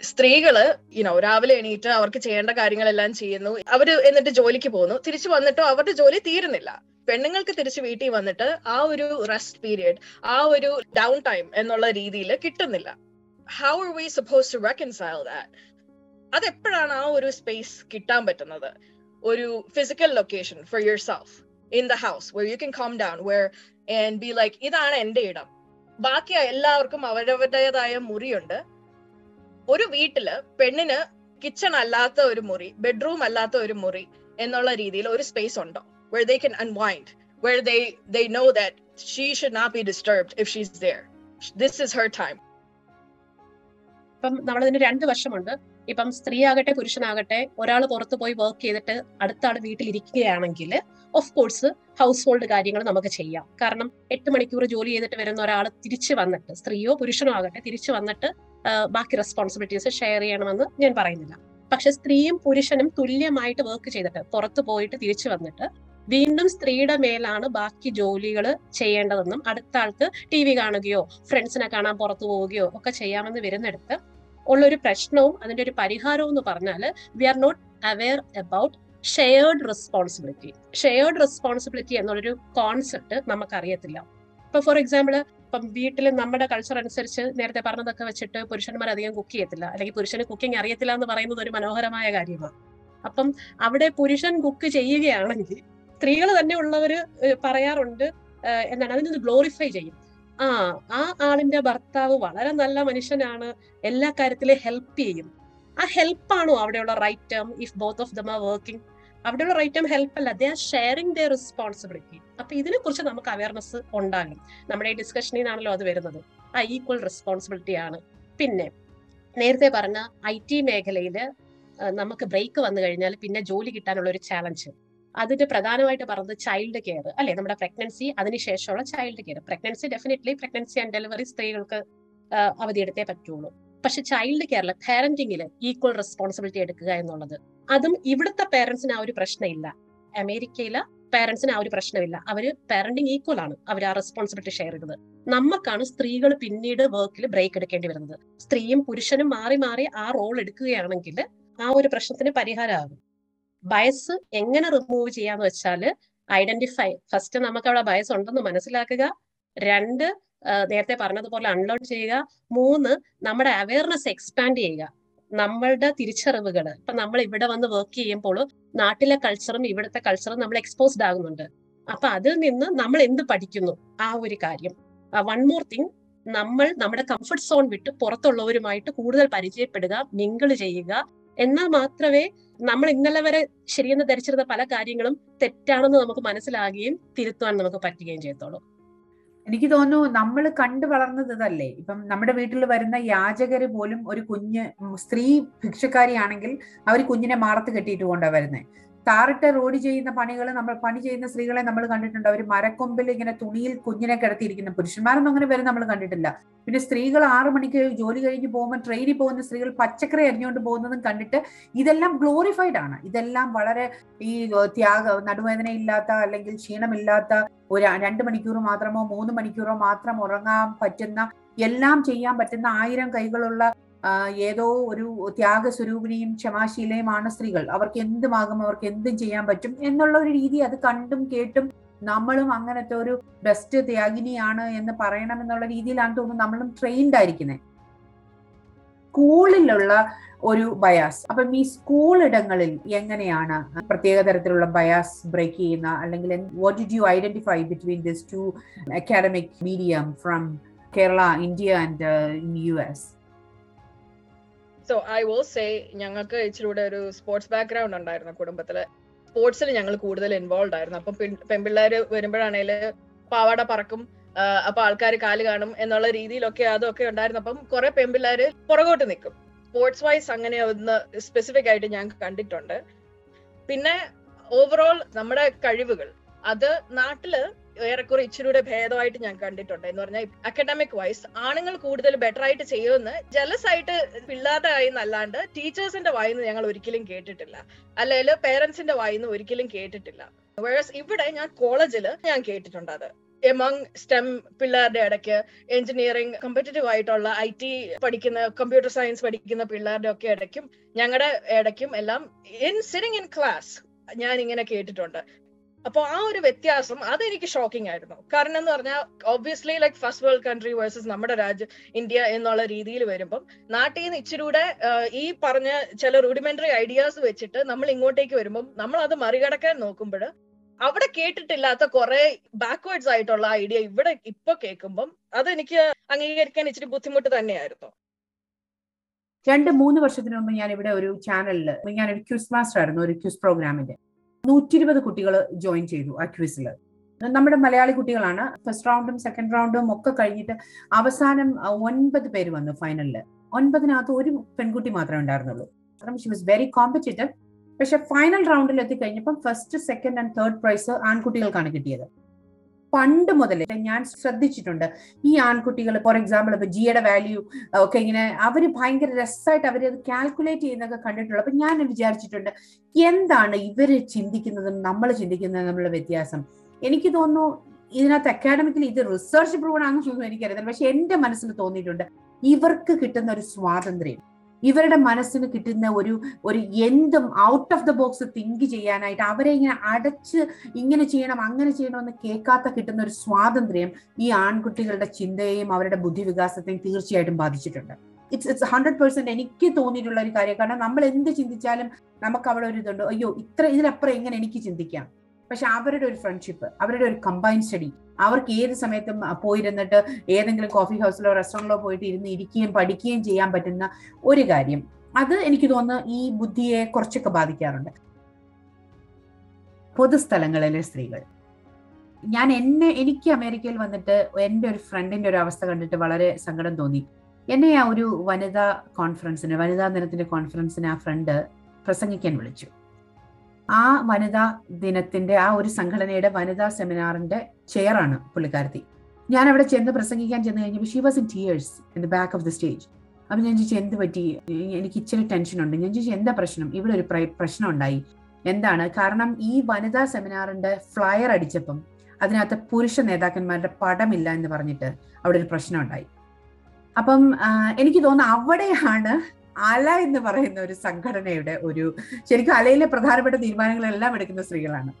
സ്ത്രീകൾ യുനോ രാവിലെ എണീറ്റ് അവർക്ക് ചെയ്യേണ്ട കാര്യങ്ങളെല്ലാം ചെയ്യുന്നു. അവർ എന്നിട്ട് ജോലിക്ക് പോകുന്നു. തിരിച്ചു വന്നിട്ടോ അവരുടെ ജോലി തീരുന്നില്ല. പെണ്ണുങ്ങൾക്ക് തിരിച്ച് വീട്ടിൽ വന്നിട്ട് ആ ഒരു റെസ്റ്റ് പീരിയഡ് ആ ഒരു ഡൗൺ ടൈം എന്നുള്ള രീതിയിൽ കിട്ടുന്നില്ല. How are we suppose to reconcile that അതെപ്പോഴാണ് ആ ഒരു സ്പേസ് കിട്ടാൻ പറ്റുന്നത്? ഒരു physical location for yourself in the house where you can come down where and be like ഇതാണ് എന്റെ ഇടം. ബാക്കി എല്ലാവർക്കും അവരവരുടേതായ മുറിയുണ്ട്. ഒരു വീട്ടിൽ പെണ്ണിന് കിച്ചൺ അല്ലാത്ത ഒരു മുറി ബെഡ്റൂം അല്ലാത്ത ഒരു മുറി എന്നുള്ള രീതിയിൽ ഒരു സ്പേസ് ഉണ്ടോ? Where they can unwind where they they know that she should not be disturbed if she's this is her time ഇപ്പം നമ്മളതിന് രണ്ട് വശമുണ്ട്. ഇപ്പം സ്ത്രീ ആകട്ടെ പുരുഷനാകട്ടെ ഒരാൾ പുറത്ത് പോയി വർക്ക് ചെയ്തിട്ട് അടുത്ത ആൾ വീട്ടിലിരിക്കുകയാണെങ്കിൽ ഓഫ് കോഴ്സ് ഹൗസ് ഹോൾഡ് കാര്യങ്ങൾ നമുക്ക് ചെയ്യാം. കാരണം എട്ട് മണിക്കൂർ ജോലി ചെയ്തിട്ട് വരുന്ന ഒരാൾ തിരിച്ചു വന്നിട്ട് സ്ത്രീയോ പുരുഷനോ ആകട്ടെ തിരിച്ചു വന്നിട്ട് ബാക്കി റെസ്പോൺസിബിലിറ്റീസ് ഷെയർ ചെയ്യണമെന്ന് ഞാൻ പറയുന്നില്ല. പക്ഷെ സ്ത്രീയും പുരുഷനും തുല്യമായിട്ട് വർക്ക് ചെയ്തിട്ട് പുറത്ത് പോയിട്ട് തിരിച്ചു വന്നിട്ട് വീണ്ടും സ്ത്രീയുടെ മേലാണ് ബാക്കി ജോലികൾ ചെയ്യേണ്ടതെന്നും അടുത്ത ആൾക്ക് ടി വി കാണുകയോ ഫ്രണ്ട്സിനെ കാണാൻ പുറത്തു പോവുകയോ ഒക്കെ ചെയ്യാമെന്ന് വരുന്നിടത്ത് ഉള്ളൊരു പ്രശ്നവും അതിന്റെ ഒരു പരിഹാരവും എന്ന് പറഞ്ഞാൽ we are not aware about shared responsibility shared responsibility എന്നുള്ളൊരു കോൺസെപ്റ്റ് നമുക്കറിയത്തില്ല. ഇപ്പൊ ഫോർ എക്സാമ്പിൾ ഇപ്പം വീട്ടിൽ നമ്മുടെ കൾച്ചർ അനുസരിച്ച് നേരത്തെ പറഞ്ഞതൊക്കെ വെച്ചിട്ട് പുരുഷന്മാർ അധികം കുക്ക് ചെയ്യത്തില്ല. അല്ലെങ്കിൽ പുരുഷന് കുക്കിംഗ് അറിയത്തില്ല എന്ന് പറയുന്നത് ഒരു മനോഹരമായ കാര്യമാണ്. അപ്പം അവിടെ പുരുഷൻ കുക്ക് ചെയ്യുകയാണെങ്കിൽ സ്ത്രീകൾ തന്നെ ഉള്ളവർ പറയാറുണ്ട് എന്താണ്? അതിനൊന്ന് ഗ്ലോറിഫൈ ചെയ്യും. ആ ആ ആളിന്റെ ഭർത്താവ് വളരെ നല്ല മനുഷ്യനാണ്. എല്ലാ കാര്യത്തിലും ഹെൽപ്പ് ചെയ്യും. ആ ഹെൽപ്പാണോ അവിടെയുള്ള right term if both of them are working അവിടെയുള്ള റൈറ്റ് ടേം ഹെൽപ്പ് അല്ല they are sharing the responsibility അപ്പൊ ഇതിനെ കുറിച്ച് നമുക്ക് അവയർനെസ് ഉണ്ടാകും നമ്മുടെ ഈ ഡിസ്കഷനിൽ നിന്നാണല്ലോ അത് വരുന്നത്. ആ ഈക്വൽ റെസ്പോൺസിബിലിറ്റി ആണ്. പിന്നെ നേരത്തെ പറഞ്ഞ ഐ ടി മേഖലയിൽ നമുക്ക് ബ്രേക്ക് വന്നു കഴിഞ്ഞാൽ പിന്നെ ജോലി കിട്ടാനുള്ള ഒരു ചാലഞ്ച് അതിന്റെ പ്രധാനമായിട്ട് പറഞ്ഞത് ചൈൽഡ് കെയർ അല്ലെ? നമ്മുടെ പ്രഗ്നൻസി അതിനുശേഷമുള്ള child care pregnancy definitely pregnancy and delivery സ്ത്രീകൾക്ക് അവധിയെടുത്തേ പറ്റുള്ളൂ. പക്ഷെ ചൈൽഡ് കെയറിൽ പാരന്റിങ്ങിൽ ഈക്വൽ റെസ്പോൺസിബിലിറ്റി എടുക്കുക എന്നുള്ളത്. അതും ഇവിടുത്തെ പേരൻസിന് ആ ഒരു പ്രശ്നമില്ല. അമേരിക്കയിലെ പേരൻസിന് ആ ഒരു പ്രശ്നമില്ല. അവർ പാരന്റിങ് ഈക്വൽ ആണ്. അവർ ആ റെസ്പോൺസിബിലിറ്റി ഷെയർ ചെയ്തത് നമുക്കാണ് സ്ത്രീകൾ പിന്നീട് വർക്കിൽ ബ്രേക്ക് എടുക്കേണ്ടി വരുന്നത്. സ്ത്രീയും പുരുഷനും മാറി മാറി ആ റോൾ എടുക്കുകയാണെങ്കിൽ ആ ഒരു പ്രശ്നത്തിന് പരിഹാരമാകും. ബയസ് എങ്ങനെ റിമൂവ് ചെയ്യാന്ന് വെച്ചാൽ ഐഡന്റിഫൈ ഫസ്റ്റ് നമുക്ക് അവിടെ ബയസ് ഉണ്ടെന്ന് മനസ്സിലാക്കുക. രണ്ട് നേരത്തെ പറഞ്ഞതുപോലെ അൺലോഡ് ചെയ്യുക. മൂന്ന് നമ്മുടെ അവയർനെസ് എക്സ്പാൻഡ് ചെയ്യുക. നമ്മളുടെ തിരിച്ചറിവുകൾ ഇപ്പൊ നമ്മൾ ഇവിടെ വന്ന് വർക്ക് ചെയ്യുമ്പോൾ നാട്ടിലെ കൾച്ചറും ഇവിടുത്തെ കൾച്ചറും നമ്മൾ എക്സ്പോസ്ഡ് ആകുന്നുണ്ട്. അപ്പൊ അതിൽ നിന്ന് നമ്മൾ എന്ത് പഠിക്കുന്നു? ആ ഒരു കാര്യം. വൺ മോർ തിങ് നമ്മൾ നമ്മുടെ കംഫർട്ട് സോൺ വിട്ട് പുറത്തുള്ളവരുമായിട്ട് കൂടുതൽ പരിചയപ്പെടുക മിങ്കിൾ ചെയ്യുക. എന്നാൽ മാത്രമേ നമ്മൾ ഇന്നലെ വരെ ശരിയെന്ന് ധരിച്ചിരുന്ന പല കാര്യങ്ങളും തെറ്റാണെന്ന് നമുക്ക് മനസ്സിലാകുകയും തിരുത്തുവാൻ നമുക്ക് പറ്റുകയും ചെയ്യത്തുള്ളൂ. എനിക്ക് തോന്നുന്നു നമ്മൾ കണ്ടു വളർന്നത് ഇതല്ലേ ഇപ്പം നമ്മുടെ വീട്ടിൽ വരുന്ന യാചകര് പോലും ഒരു കുഞ്ഞ് സ്ത്രീ ഭിക്ഷക്കാരിയാണെങ്കിൽ അവർ കുഞ്ഞിനെ മാറത്ത് കെട്ടിയിട്ട് കൊണ്ടാണ് വരുന്നത് താറിട്ട റോഡ് ചെയ്യുന്ന പണികൾ നമ്മൾ പണി ചെയ്യുന്ന സ്ത്രീകളെ നമ്മൾ കണ്ടിട്ടുണ്ട്. അവർ മരക്കൊമ്പിൽ ഇങ്ങനെ തുണിയിൽ കുഞ്ഞിനെ കിടത്തിയിരിക്കുന്ന പുരുഷന്മാരൊന്നും അങ്ങനെ വരും നമ്മൾ കണ്ടിട്ടില്ല. പിന്നെ സ്ത്രീകൾ ആറു മണിക്ക് ജോലി കഴിഞ്ഞ് പോകുമ്പോൾ ട്രെയിനിൽ പോകുന്ന സ്ത്രീകൾ പച്ചക്കറി അരിഞ്ഞുകൊണ്ട് പോകുന്നതും കണ്ടിട്ട് ഇതെല്ലാം ഗ്ലോറിഫൈഡ് ആണ്. ഇതെല്ലാം വളരെ ഈ ത്യാഗ നടുവേദന ഇല്ലാത്ത അല്ലെങ്കിൽ ക്ഷീണമില്ലാത്ത ഒരു രണ്ട് മണിക്കൂർ മാത്രമോ മൂന്ന് മണിക്കൂറോ മാത്രം ഉറങ്ങാൻ പറ്റുന്ന എല്ലാം ചെയ്യാൻ പറ്റുന്ന ആയിരം കൈകളുള്ള ഏതോ ഒരു ത്യാഗ സ്വരൂപിണിയും ക്ഷമാശീലയുമാണ് സ്ത്രീകൾ. അവർക്ക് എന്തുമാകും അവർക്ക് എന്തും ചെയ്യാൻ പറ്റും എന്നുള്ള ഒരു രീതി അത് കണ്ടും കേട്ടും നമ്മളും അങ്ങനത്തെ ഒരു ബെസ്റ്റ് ത്യാഗിനിയാണ് എന്ന് പറയണം എന്നുള്ള രീതിയിലാണ് തോന്നുന്നു നമ്മളും ട്രെയിൻഡ് ആയിരിക്കുന്നത് സ്കൂളിലുള്ള ഒരു ബയാസ് അപ്പം ഈ സ്കൂൾ ഇടങ്ങളിൽ എങ്ങനെയാണ് പ്രത്യേക തരത്തിലുള്ള ബയാസ് ബ്രേക്ക് ചെയ്യുന്ന അല്ലെങ്കിൽ what did you identify between this two academic medium from Kerala India and U S so I will say ഞങ്ങൾക്ക് ഇച്ചിരി കൂടെ ഒരു സ്പോർട്സ് ബാക്ക്ഗ്രൗണ്ട് ഉണ്ടായിരുന്നു കുടുംബത്തിൽ. സ്പോർട്സിൽ ഞങ്ങൾ കൂടുതൽ ഇൻവോൾവ് ആയിരുന്നു. അപ്പൊ പെൺപിള്ളേർ വരുമ്പോഴാണേൽ പാവാട പറക്കും അപ്പൊ ആൾക്കാർ കാൽ കാണും എന്നുള്ള രീതിയിലൊക്കെ അതൊക്കെ ഉണ്ടായിരുന്നു. അപ്പം കുറെ പെൺപിള്ളേര് പുറകോട്ട് നിൽക്കും. സ്പോർട്സ് വൈസ് അങ്ങനെ ഒന്ന് സ്പെസിഫിക് ആയിട്ട് ഞാൻ കണ്ടിട്ടുണ്ട്. പിന്നെ ഓവറോൾ നമ്മുടെ കഴിവുകൾ. അത് നാട്ടിൽ ഏറെക്കുറെ ഇച്ചിരൂടെ ഭേദമായിട്ട് ഞാൻ കണ്ടിട്ടുണ്ട്. എന്ന് പറഞ്ഞാൽ അക്കാഡമിക് വൈസ് ആണുങ്ങൾ കൂടുതൽ ബെറ്റർ ആയിട്ട് ചെയ്യുമെന്ന് ജലസ് ആയിട്ട് പിള്ളേരുടെ വായിന്ന് അല്ലാണ്ട് ടീച്ചേഴ്സിന്റെ വായിന്ന് ഞങ്ങൾ ഒരിക്കലും കേട്ടിട്ടില്ല. അല്ലെങ്കിൽ പേരൻസിന്റെ വായിന്ന് ഒരിക്കലും കേട്ടിട്ടില്ല. വേഴ്സ് ഇവിടെ ഞാൻ കോളേജിൽ ഞാൻ കേട്ടിട്ടുണ്ട് അത്. എമംഗ് സ്റ്റെം പിള്ളേരുടെ ഇടയ്ക്ക് എഞ്ചിനീയറിംഗ് കമ്പറ്റേറ്റീവ് ആയിട്ടുള്ള ഐ ടി പഠിക്കുന്ന കമ്പ്യൂട്ടർ സയൻസ് പഠിക്കുന്ന പിള്ളേരുടെ ഒക്കെ ഇടയ്ക്കും ഞങ്ങളുടെ ഇടയ്ക്കും എല്ലാം ഇൻ സിറ്റിംഗ് ഇൻ ക്ലാസ് ഞാൻ ഇങ്ങനെ കേട്ടിട്ടുണ്ട്. അപ്പൊ ആ ഒരു വ്യത്യാസം അതെനിക്ക് ഷോക്കിംഗ് ആയിരുന്നു. കാരണം എന്ന് പറഞ്ഞാൽ obviously like first world country versus നമ്മുടെ രാജ്യം ഇന്ത്യ എന്നുള്ള രീതിയിൽ വരുമ്പം നാട്ടിൽ നിന്ന് ഇച്ചിരൂടെ ഈ പറഞ്ഞ ചില റൂഡിമെന്ററി ഐഡിയാസ് വെച്ചിട്ട് നമ്മൾ ഇങ്ങോട്ടേക്ക് വരുമ്പം നമ്മൾ അത് മറികടക്കാൻ നോക്കുമ്പോൾ അവിടെ കേട്ടിട്ടില്ലാത്ത കുറെ ബാക്ക്വേർഡ്സ് ആയിട്ടുള്ള ഐഡിയ ഇവിടെ ഇപ്പൊ കേൾക്കുമ്പം അതെനിക്ക് അംഗീകരിക്കാൻ ഇച്ചിരി ബുദ്ധിമുട്ട് തന്നെയായിരുന്നു. രണ്ട് മൂന്ന് വർഷത്തിന് മുമ്പ് ഞാൻ ഇവിടെ ഒരു ചാനലിൽ ഞാൻ ഒരു ക്യൂസ് മാസ്റ്റർ ആയിരുന്നു ഒരു ക്യൂസ് പ്രോഗ്രാമിന്റെ നൂറ്റി ഇരുപത് കുട്ടികൾ ജോയിൻ ചെയ്തു ആ ക്വിസിൽ നമ്മുടെ മലയാളി കുട്ടികളാണ്. ഫസ്റ്റ് റൗണ്ടും സെക്കൻഡ് റൗണ്ടും ഒക്കെ കഴിഞ്ഞിട്ട് അവസാനം ഒൻപത് പേര് വന്നു ഫൈനലിൽ ഒൻപതിനകത്ത് ഒരു പെൺകുട്ടി മാത്രമേ ഉണ്ടായിരുന്നുള്ളൂ. കാരണം ഷി വാസ് വെരി കോമ്പറ്റേറ്റീവ് പക്ഷെ ഫൈനൽ റൗണ്ടിൽ എത്തിക്കഴിഞ്ഞപ്പം first second and third prize ആൺകുട്ടികൾക്കാണ് കിട്ടിയത്. പണ്ട് മുതലേ ഞാൻ ശ്രദ്ധിച്ചിട്ടുണ്ട്. ഈ ആൺകുട്ടികൾ ഫോർ എക്സാമ്പിൾ ഇപ്പൊ ജിയുടെ വാല്യൂ ഒക്കെ ഇങ്ങനെ അവർ ഭയങ്കര രസമായിട്ട് അവർ അത് കാൽക്കുലേറ്റ് ചെയ്യുന്നൊക്കെ കണ്ടിട്ടുള്ളൂ. അപ്പൊ ഞാൻ വിചാരിച്ചിട്ടുണ്ട് എന്താണ് ഇവർ ചിന്തിക്കുന്നതും നമ്മൾ ചിന്തിക്കുന്നതും തമ്മിലുള്ള വ്യത്യാസം? എനിക്ക് തോന്നുന്നു ഇതിനകത്ത് അക്കാഡമിക്കിൽ ഇത് റിസർച്ച് പ്രൂവൺ ആണെന്നൊന്നും എനിക്കറിയത്തില്ല. പക്ഷെ എന്റെ മനസ്സിൽ തോന്നിയിട്ടുണ്ട് ഇവർക്ക് കിട്ടുന്ന ഒരു സ്വാതന്ത്ര്യം. ഇവരുടെ മനസ്സിന് കിട്ടുന്ന ഒരു ഒരു എന്തും out of the box think ചെയ്യാനായിട്ട് അവരെ ഇങ്ങനെ അടച്ച് ഇങ്ങനെ ചെയ്യണം അങ്ങനെ ചെയ്യണം എന്ന് കേൾക്കാത്ത കിട്ടുന്ന ഒരു സ്വാതന്ത്ര്യം ഈ ആൺകുട്ടികളുടെ ചിന്തയെയും അവരുടെ ബുദ്ധിവികാസത്തെയും തീർച്ചയായിട്ടും ബാധിച്ചിട്ടുണ്ട്. ഇറ്റ്സ് ഇറ്റ്സ് ഹൺഡ്രഡ് പെർസെന്റ് എനിക്ക് തോന്നിയിട്ടുള്ള ഒരു കാര്യം. കാരണം നമ്മൾ എന്ത് ചിന്തിച്ചാലും നമുക്ക് അവിടെ ഒരു ഇതുണ്ട്. അയ്യോ ഇത്ര ഇതിനപ്പുറം എങ്ങനെ എനിക്ക് ചിന്തിക്കാം? പക്ഷെ അവരുടെ ഒരു ഫ്രണ്ട്ഷിപ്പ് അവരുടെ ഒരു കമ്പൈൻ സ്റ്റഡി അവർക്ക് ഏത് സമയത്തും പോയിരുന്നിട്ട് ഏതെങ്കിലും കോഫി ഹൗസിലോ റെസ്റ്റോറന്റിലോ പോയിട്ട് ഇരുന്ന് ഇരിക്കുകയും പഠിക്കുകയും ചെയ്യാൻ പറ്റുന്ന ഒരു കാര്യം. അത് എനിക്ക് തോന്നുന്നു ഈ ബുദ്ധിയെ കുറച്ചൊക്കെ ബാധിക്കാറുണ്ട്. പൊതുസ്ഥലങ്ങളിലെ സ്ത്രീകൾ. ഞാൻ എന്നെ എനിക്ക് അമേരിക്കയിൽ വന്നിട്ട് എന്റെ ഒരു ഫ്രണ്ടിന്റെ ഒരു അവസ്ഥ കണ്ടിട്ട് വളരെ സങ്കടം തോന്നി. എന്നെ ആ ഒരു വനിതാ കോൺഫറൻസിന് വനിതാ ദിനത്തിന്റെ കോൺഫറൻസിന് ആ ഫ്രണ്ട് പ്രസംഗിക്കാൻ വിളിച്ചു. ആ വനിതാ ദിനത്തിന്റെ ആ ഒരു സംഘടനയുടെ വനിതാ സെമിനാറിന്റെ ചെയറാണ് പുള്ളിക്കാരത്തി. ഞാൻ അവിടെ ചെന്ന് പ്രസംഗിക്കാൻ ചെന്ന് കഴിഞ്ഞപ്പോൾ she was in tears in the back of the stage അപ്പൊ ഞാൻ ചോദിച്ചു എന്ത് പറ്റി? എനിക്ക് ഇച്ചിരി ടെൻഷൻ ഉണ്ട്. ഞാൻ ചോദിച്ചു എന്താ പ്രശ്നം? ഇവിടെ ഒരു പ്രശ്നം ഉണ്ടായി. എന്താണ്? കാരണം ഈ വനിതാ സെമിനാറിന്റെ ഫ്ലയർ അടിച്ചപ്പം അതിനകത്ത് പുരുഷ നേതാക്കന്മാരുടെ പടമില്ല എന്ന് പറഞ്ഞിട്ട് അവിടെ ഒരു പ്രശ്നം ഉണ്ടായി. അപ്പം എനിക്ക് തോന്നുന്നു അവിടെയാണ് അല എന്ന് പറയുന്ന ഒരു സംഘടനയുടെ ഒരു ശരിക്കും അലയിലെ പ്രധാനപ്പെട്ട തീരുമാനങ്ങളെല്ലാം എടുക്കുന്ന സ്ത്രീകളാണ്.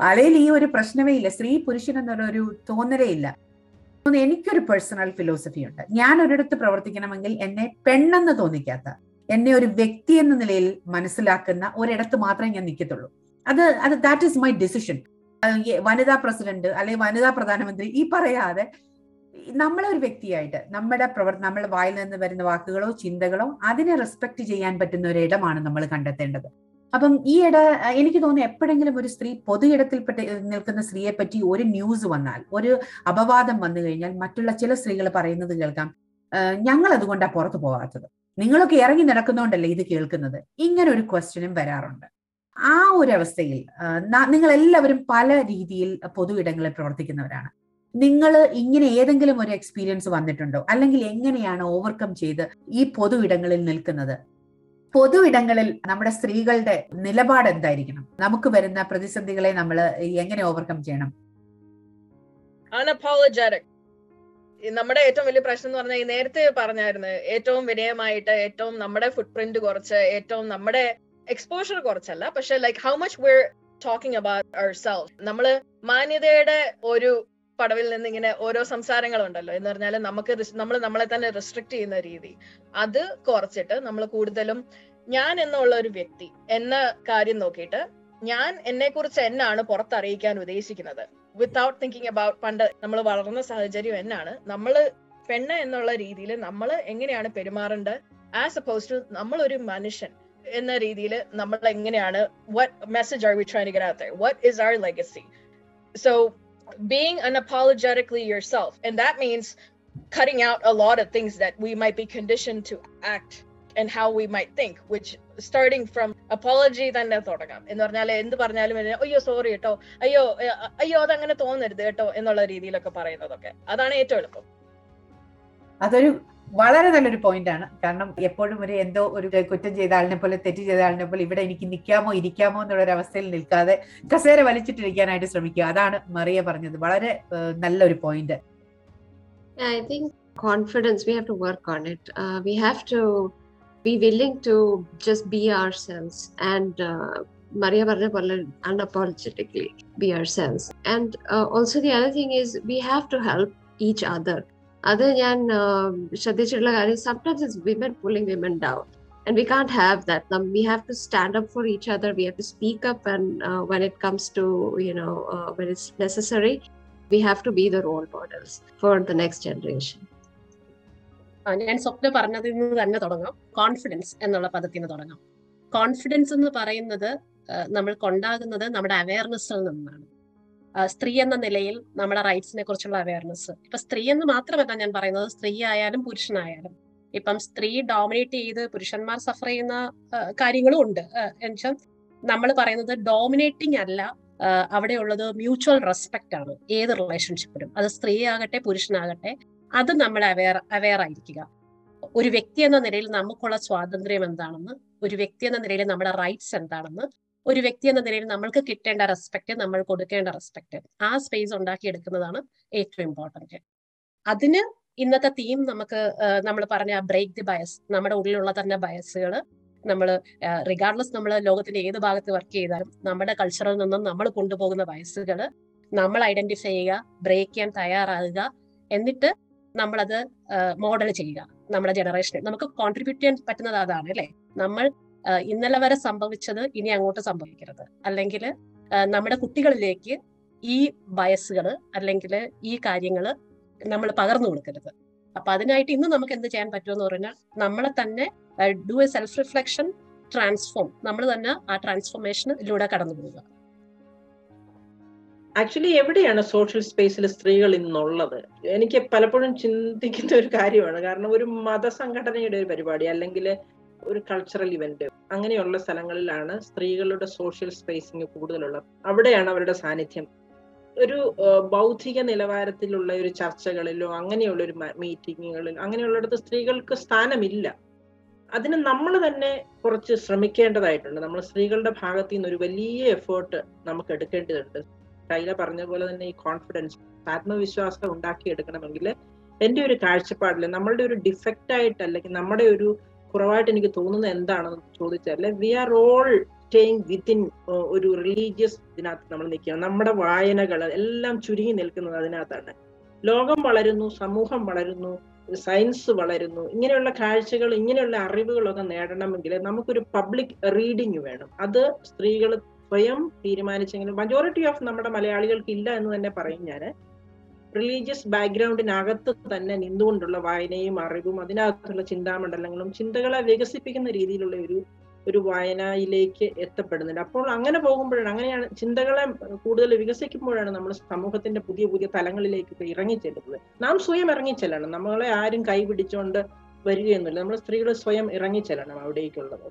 അലയിൽ ഈ ഒരു പ്രശ്നമേ ഇല്ല. സ്ത്രീ പുരുഷൻ എന്നൊരു തോന്നലേ ഇല്ല. എനിക്കൊരു പേഴ്സണൽ ഫിലോസഫി ഉണ്ട്. ഞാൻ ഒരിടത്ത് പ്രവർത്തിക്കണമെങ്കിൽ എന്നെ പെണ്ണെന്ന് തോന്നിക്കാത്ത എന്നെ ഒരു വ്യക്തി എന്ന നിലയിൽ മനസ്സിലാക്കുന്ന ഒരിടത്ത് മാത്രമേ ഞാൻ നിൽക്കത്തുള്ളൂ. അത് അത് ദാറ്റ് ഈസ് മൈ ഡിസിഷൻ വനിതാ പ്രസിഡന്റ് അല്ലെങ്കിൽ വനിതാ പ്രധാനമന്ത്രി ഈ പറയാതെ നമ്മളെ ഒരു വ്യക്തിയായിട്ട് നമ്മുടെ പ്രവർ നമ്മുടെ വായിൽ നിന്ന് വരുന്ന വാക്കുകളോ ചിന്തകളോ അതിനെ റെസ്പെക്ട് ചെയ്യാൻ പറ്റുന്ന ഒരു ഇടമാണ് നമ്മൾ കണ്ടെത്തേണ്ടത്. അപ്പം ഈ ഇട എനിക്ക് തോന്നുന്നു എപ്പോഴെങ്കിലും ഒരു സ്ത്രീ പൊതു ഇടത്തിൽപ്പെട്ട് നിൽക്കുന്ന സ്ത്രീയെ പറ്റി ഒരു ന്യൂസ് വന്നാൽ ഒരു അപവാദം വന്നു കഴിഞ്ഞാൽ മറ്റുള്ള ചില സ്ത്രീകൾ പറയുന്നത് കേൾക്കാം ഞങ്ങൾ അതുകൊണ്ടാണ് പുറത്തു പോകാത്തത് നിങ്ങളൊക്കെ ഇറങ്ങി നടക്കുന്നതുകൊണ്ടല്ലേ ഇത് കേൾക്കുന്നത്? ഇങ്ങനെ ഒരു ക്വസ്റ്റ്യനും വരാറുണ്ട്. ആ ഒരു അവസ്ഥയിൽ നിങ്ങൾ എല്ലാവരും പല രീതിയിൽ പൊതു ഇടങ്ങളിൽ പ്രവർത്തിക്കുന്നവരാണ്. നിങ്ങൾ ഇങ്ങനെ ഏതെങ്കിലും ഒരു എക്സ്പീരിയൻസ് വന്നിട്ടുണ്ടോ? അല്ലെങ്കിൽ എങ്ങനെയാണ് ഓവർകം ചെയ്ത് ഈ പൊതു ഇടങ്ങളിൽ നിൽക്കുന്നത്? പൊതു ഇടങ്ങളിൽ നമ്മുടെ സ്ത്രീകളുടെ നിലപാട് എന്തായിരിക്കണം? നമുക്ക് വരുന്ന പ്രതിസന്ധികളെ നമ്മൾ എങ്ങനെ ഓവർകം ചെയ്യണം? നമ്മുടെ ഏറ്റവും വലിയ പ്രശ്നം എന്ന് പറഞ്ഞാൽ നേരത്തെ പറഞ്ഞായിരുന്നു ഏറ്റവും വിനയമായിട്ട് ഏറ്റവും നമ്മുടെ ഫുട് പ്രിന്റ് കുറച്ച് ഏറ്റവും നമ്മുടെ എക്സ്പോഷർ കുറച്ചല്ല പക്ഷെ like how much we're talking about our self നമ്മൾ മാന്യതയുടെ ഒരു പടവിൽ നിന്ന് ഇങ്ങനെ ഓരോ സംസാരങ്ങളുണ്ടല്ലോ. എന്ന് പറഞ്ഞാൽ നമുക്ക് നമ്മൾ നമ്മളെ തന്നെ റെസ്ട്രിക്ട് ചെയ്യുന്ന രീതി. അത് കുറച്ചിട്ട് നമ്മൾ കൂടുതലും ഞാൻ എന്നുള്ള ഒരു വ്യക്തി എന്ന കാര്യം നോക്കിയിട്ട് ഞാൻ എന്നെ കുറിച്ച് എന്നാണ് പുറത്തറിയിക്കാൻ ഉദ്ദേശിക്കുന്നത്. വിത്തൗട്ട് തിങ്കിങ് അബൌട്ട് പണ്ട് നമ്മൾ വളർന്ന സാഹചര്യം എന്നാണ്. നമ്മൾ പെണ്ണ് എന്നുള്ള രീതിയിൽ നമ്മൾ എങ്ങനെയാണ് പെരുമാറേണ്ടത് ആസ് അപ്പോസ് ടു നമ്മൾ ഒരു മനുഷ്യൻ എന്ന രീതിയിൽ നമ്മൾ എങ്ങനെയാണ് what message are out there? What is our legacy? So being unapologetically yourself. And that means cutting out a lot of things that we might be conditioned to act and how we may think which starting from apology തന്നെ തുടങ്ങാം. എന്ന് പറഞ്ഞാൽ എന്ത് പറഞ്ഞാലും അയ്യോ sorry കേട്ടോ അയ്യോ അയ്യോ അതങ്ങനെ തോന്നരുത് കേട്ടോ എന്നുള്ള രീതിയിലൊക്കെ പറയുന്നതൊക്കെ. അതാണ് ഏറ്റവും എളുപ്പം. അതൊരു വളരെ നല്ലൊരു പോയിന്റ് ആണ്. കാരണം എപ്പോഴും ഒരു എന്തോ ഒരു കുറ്റം ചെയ്ത ആളിനെ പോലെ തെറ്റ് ചെയ്ത ആളിനെ പോലെ ഇവിടെ എനിക്ക് നിൽക്കാമോ ഇരിക്കാമോ എന്നുള്ള ഒരു അവസ്ഥയിൽ നിൽക്കാതെ കസേര വലിച്ചിട്ടിരിക്കാനായിട്ട് ശ്രമിക്കുക. അതാണ് മറിയ പറഞ്ഞത്. വളരെ നല്ലൊരു point I think confidence we have to work on it we have to be willing to just be ourselves and Maria പറഞ്ഞ പോലെ unapologetically be ourselves and also the other thing is we have to each other Other ഞാൻ ശ്രദ്ധിച്ചിട്ടുള്ള കാര്യം sometimes it's women pulling women down. And we can't have that. Um, we have to stand up for each other. We have to speak up, and uh, when it comes to you know uh, when it's necessary, we have to be the role models for the next generation. ഞാൻ സ്വപ്ന പറഞ്ഞതിൽ നിന്ന് തന്നെ തുടങ്ങാം confidence എന്നുള്ള പദത്തിൽ നിന്ന് തുടങ്ങാം confidence എന്ന് പറയുന്നത് നമ്മൾ ഉണ്ടാകുന്നത് നമ്മുടെ അവയർനെസ്സിൽ നിന്നാണ് സ്ത്രീ എന്ന നിലയിൽ നമ്മുടെ റൈറ്റ്സിനെ കുറിച്ചുള്ള അവയർനെസ് ഇപ്പൊ സ്ത്രീ എന്ന് മാത്രമല്ല ഞാൻ പറയുന്നത് സ്ത്രീ ആയാലും പുരുഷനായാലും. ഇപ്പം സ്ത്രീ ഡോമിനേറ്റ് ചെയ്ത് പുരുഷന്മാർ സഫർ ചെയ്യുന്ന കാര്യങ്ങളും ഉണ്ട്. എന്നുവെച്ചാൽ നമ്മൾ പറയുന്നത് ഡോമിനേറ്റിംഗ് അല്ല അവിടെ ഉള്ളത് മ്യൂച്വൽ റെസ്പെക്ട് ആണ്. ഏത് റിലേഷൻഷിപ്പിലും അത് സ്ത്രീ ആകട്ടെ പുരുഷനാകട്ടെ അത് നമ്മൾ അവയർ അവെയർ ആയിരിക്കുക. ഒരു വ്യക്തി എന്ന നിലയിൽ നമുക്കുള്ള സ്വാതന്ത്ര്യം എന്താണെന്ന് ഒരു വ്യക്തി എന്ന നിലയിൽ നമ്മുടെ റൈറ്റ്സ് എന്താണെന്ന് ഒരു വ്യക്തി എന്ന നിലയിൽ നമ്മൾക്ക് കിട്ടേണ്ട റെസ്പെക്ട് നമ്മൾ കൊടുക്കേണ്ട റെസ്പെക്ട് ആ സ്പേസ് ഉണ്ടാക്കിയെടുക്കുന്നതാണ് ഏറ്റവും ഇമ്പോർട്ടന്റ് അതിന് ഇന്നത്തെ തീം നമുക്ക് നമ്മൾ പറഞ്ഞ ബ്രേക്ക് ദി ബയസ് നമ്മുടെ ഉള്ളിലുള്ള തന്നെ ബയസുകൾ നമ്മൾ റിഗാർഡ്ലെസ് നമ്മൾ ലോകത്തിന്റെ ഏത് ഭാഗത്ത് വർക്ക് ചെയ്താലും നമ്മുടെ കൾച്ചറിൽ നിന്നും നമ്മൾ കൊണ്ടുപോകുന്ന ബയസുകൾ നമ്മൾ ഐഡന്റിഫൈ ചെയ്യുക ബ്രേക്ക് ചെയ്യാൻ തയ്യാറാകുക എന്നിട്ട് നമ്മളത് മോഡൽ ചെയ്യുക. നമ്മുടെ ജനറേഷനിൽ നമുക്ക് കോൺട്രിബ്യൂട്ട് ചെയ്യാൻ പറ്റുന്നത് അതാണ് അല്ലെ? നമ്മൾ ഇന്നലെ വരെ സംഭവിച്ചത് ഇനി അങ്ങോട്ട് സംഭവിക്കരുത്. അല്ലെങ്കിൽ നമ്മുടെ കുട്ടികളിലേക്ക് ഈ ബയസുകൾ അല്ലെങ്കിൽ ഈ കാര്യങ്ങൾ നമ്മൾ പകർന്നു കൊടുക്കരുത്. അപ്പൊ അതിനായിട്ട് ഇന്ന് നമുക്ക് എന്ത് ചെയ്യാൻ പറ്റുമെന്ന് പറഞ്ഞാൽ നമ്മളെ തന്നെ do a self reflection transform നമ്മൾ തന്നെ ആ ട്രാൻസ്ഫോർമേഷനിലൂടെ കടന്നു പോവുക. ആക്ച്വലി എവിടെയാണ് സോഷ്യൽ സ്പേസിൽ സ്ത്രീകൾ ഇന്നുള്ളത്? എനിക്ക് പലപ്പോഴും ചിന്തിക്കുന്ന ഒരു കാര്യമാണ്. കാരണം ഒരു മതസംഘടനയുടെ ഒരു പരിപാടി അല്ലെങ്കിൽ ഒരു കൾച്ചറൽ ഇവന്റ് അങ്ങനെയുള്ള സ്ഥലങ്ങളിലാണ് സ്ത്രീകളുടെ സോഷ്യൽ സ്പേസിങ് കൂടുതലുള്ളത്. അവിടെയാണ് അവരുടെ സാന്നിധ്യം. ഒരു ബൗദ്ധിക നിലവാരത്തിലുള്ള ഒരു ചർച്ചകളിലോ അങ്ങനെയുള്ള ഒരു മീറ്റിങ്ങുകളിലോ അങ്ങനെയുള്ളിടത്ത് സ്ത്രീകൾക്ക് സ്ഥാനമില്ല. അതിന് നമ്മൾ തന്നെ കുറച്ച് ശ്രമിക്കേണ്ടതായിട്ടുണ്ട്. നമ്മൾ സ്ത്രീകളുടെ ഭാഗത്തു നിന്ന് ഒരു വലിയ എഫേർട്ട് നമുക്ക് എടുക്കേണ്ടതുണ്ട്. കൈല പറഞ്ഞ പോലെ തന്നെ ഈ കോൺഫിഡൻസ് ആത്മവിശ്വാസം ഉണ്ടാക്കിയെടുക്കണമെങ്കിൽ എന്റെ ഒരു കാഴ്ചപ്പാടിൽ നമ്മളുടെ ഒരു ഡിഫക്റ്റ് ആയിട്ട് അല്ലെങ്കിൽ നമ്മുടെ ഒരു കുറവായിട്ട് എനിക്ക് തോന്നുന്നത് എന്താണെന്ന് ചോദിച്ചാൽ we are all staying within ഒരു റിലീജിയസ് ഇതിനകത്ത് നമ്മൾ നിൽക്കുകയാണ്. നമ്മുടെ വായനകൾ എല്ലാം ചുരുങ്ങി നിൽക്കുന്നത് അതിനകത്താണ്. ലോകം വളരുന്നു സമൂഹം വളരുന്നു സയൻസ് വളരുന്നു. ഇങ്ങനെയുള്ള കാഴ്ചകൾ ഇങ്ങനെയുള്ള അറിവുകളൊക്കെ നേടണമെങ്കിൽ നമുക്കൊരു പബ്ലിക് റീഡിങ് വേണം. അത് സ്ത്രീകൾ സ്വയം തീരുമാനിച്ചെങ്കിലും മജോറിറ്റി ഓഫ് നമ്മുടെ മലയാളികൾക്ക് ഇല്ല എന്ന് തന്നെ പറയും ഞാൻ റിലീജിയസ് ബാക്ക്ഗ്രൗണ്ടിനകത്ത് തന്നെ നിന്നുകൊണ്ടുള്ള വായനയും അറിവും അതിനകത്തുള്ള ചിന്താമണ്ഡലങ്ങളും ചിന്തകളെ വികസിപ്പിക്കുന്ന രീതിയിലുള്ള ഒരു ഒരു വായനയിലേക്ക് എത്തപ്പെടുന്നുണ്ട്. അപ്പോൾ അങ്ങനെ പോകുമ്പോഴാണ് അങ്ങനെയാണ് ചിന്തകളെ കൂടുതൽ വികസിക്കുമ്പോഴാണ് നമ്മൾ സമൂഹത്തിന്റെ പുതിയ പുതിയ തലങ്ങളിലേക്ക് ഇറങ്ങിച്ചെല്ലുന്നത്. നാം സ്വയം ഇറങ്ങിച്ചെല്ലണം. നമ്മളെ ആരും കൈപിടിച്ചുകൊണ്ട് വരികയൊന്നുമില്ല നമ്മൾ സ്ത്രീകൾ സ്വയം ഇറങ്ങിച്ചെല്ലണം അവിടേക്കുള്ളത്.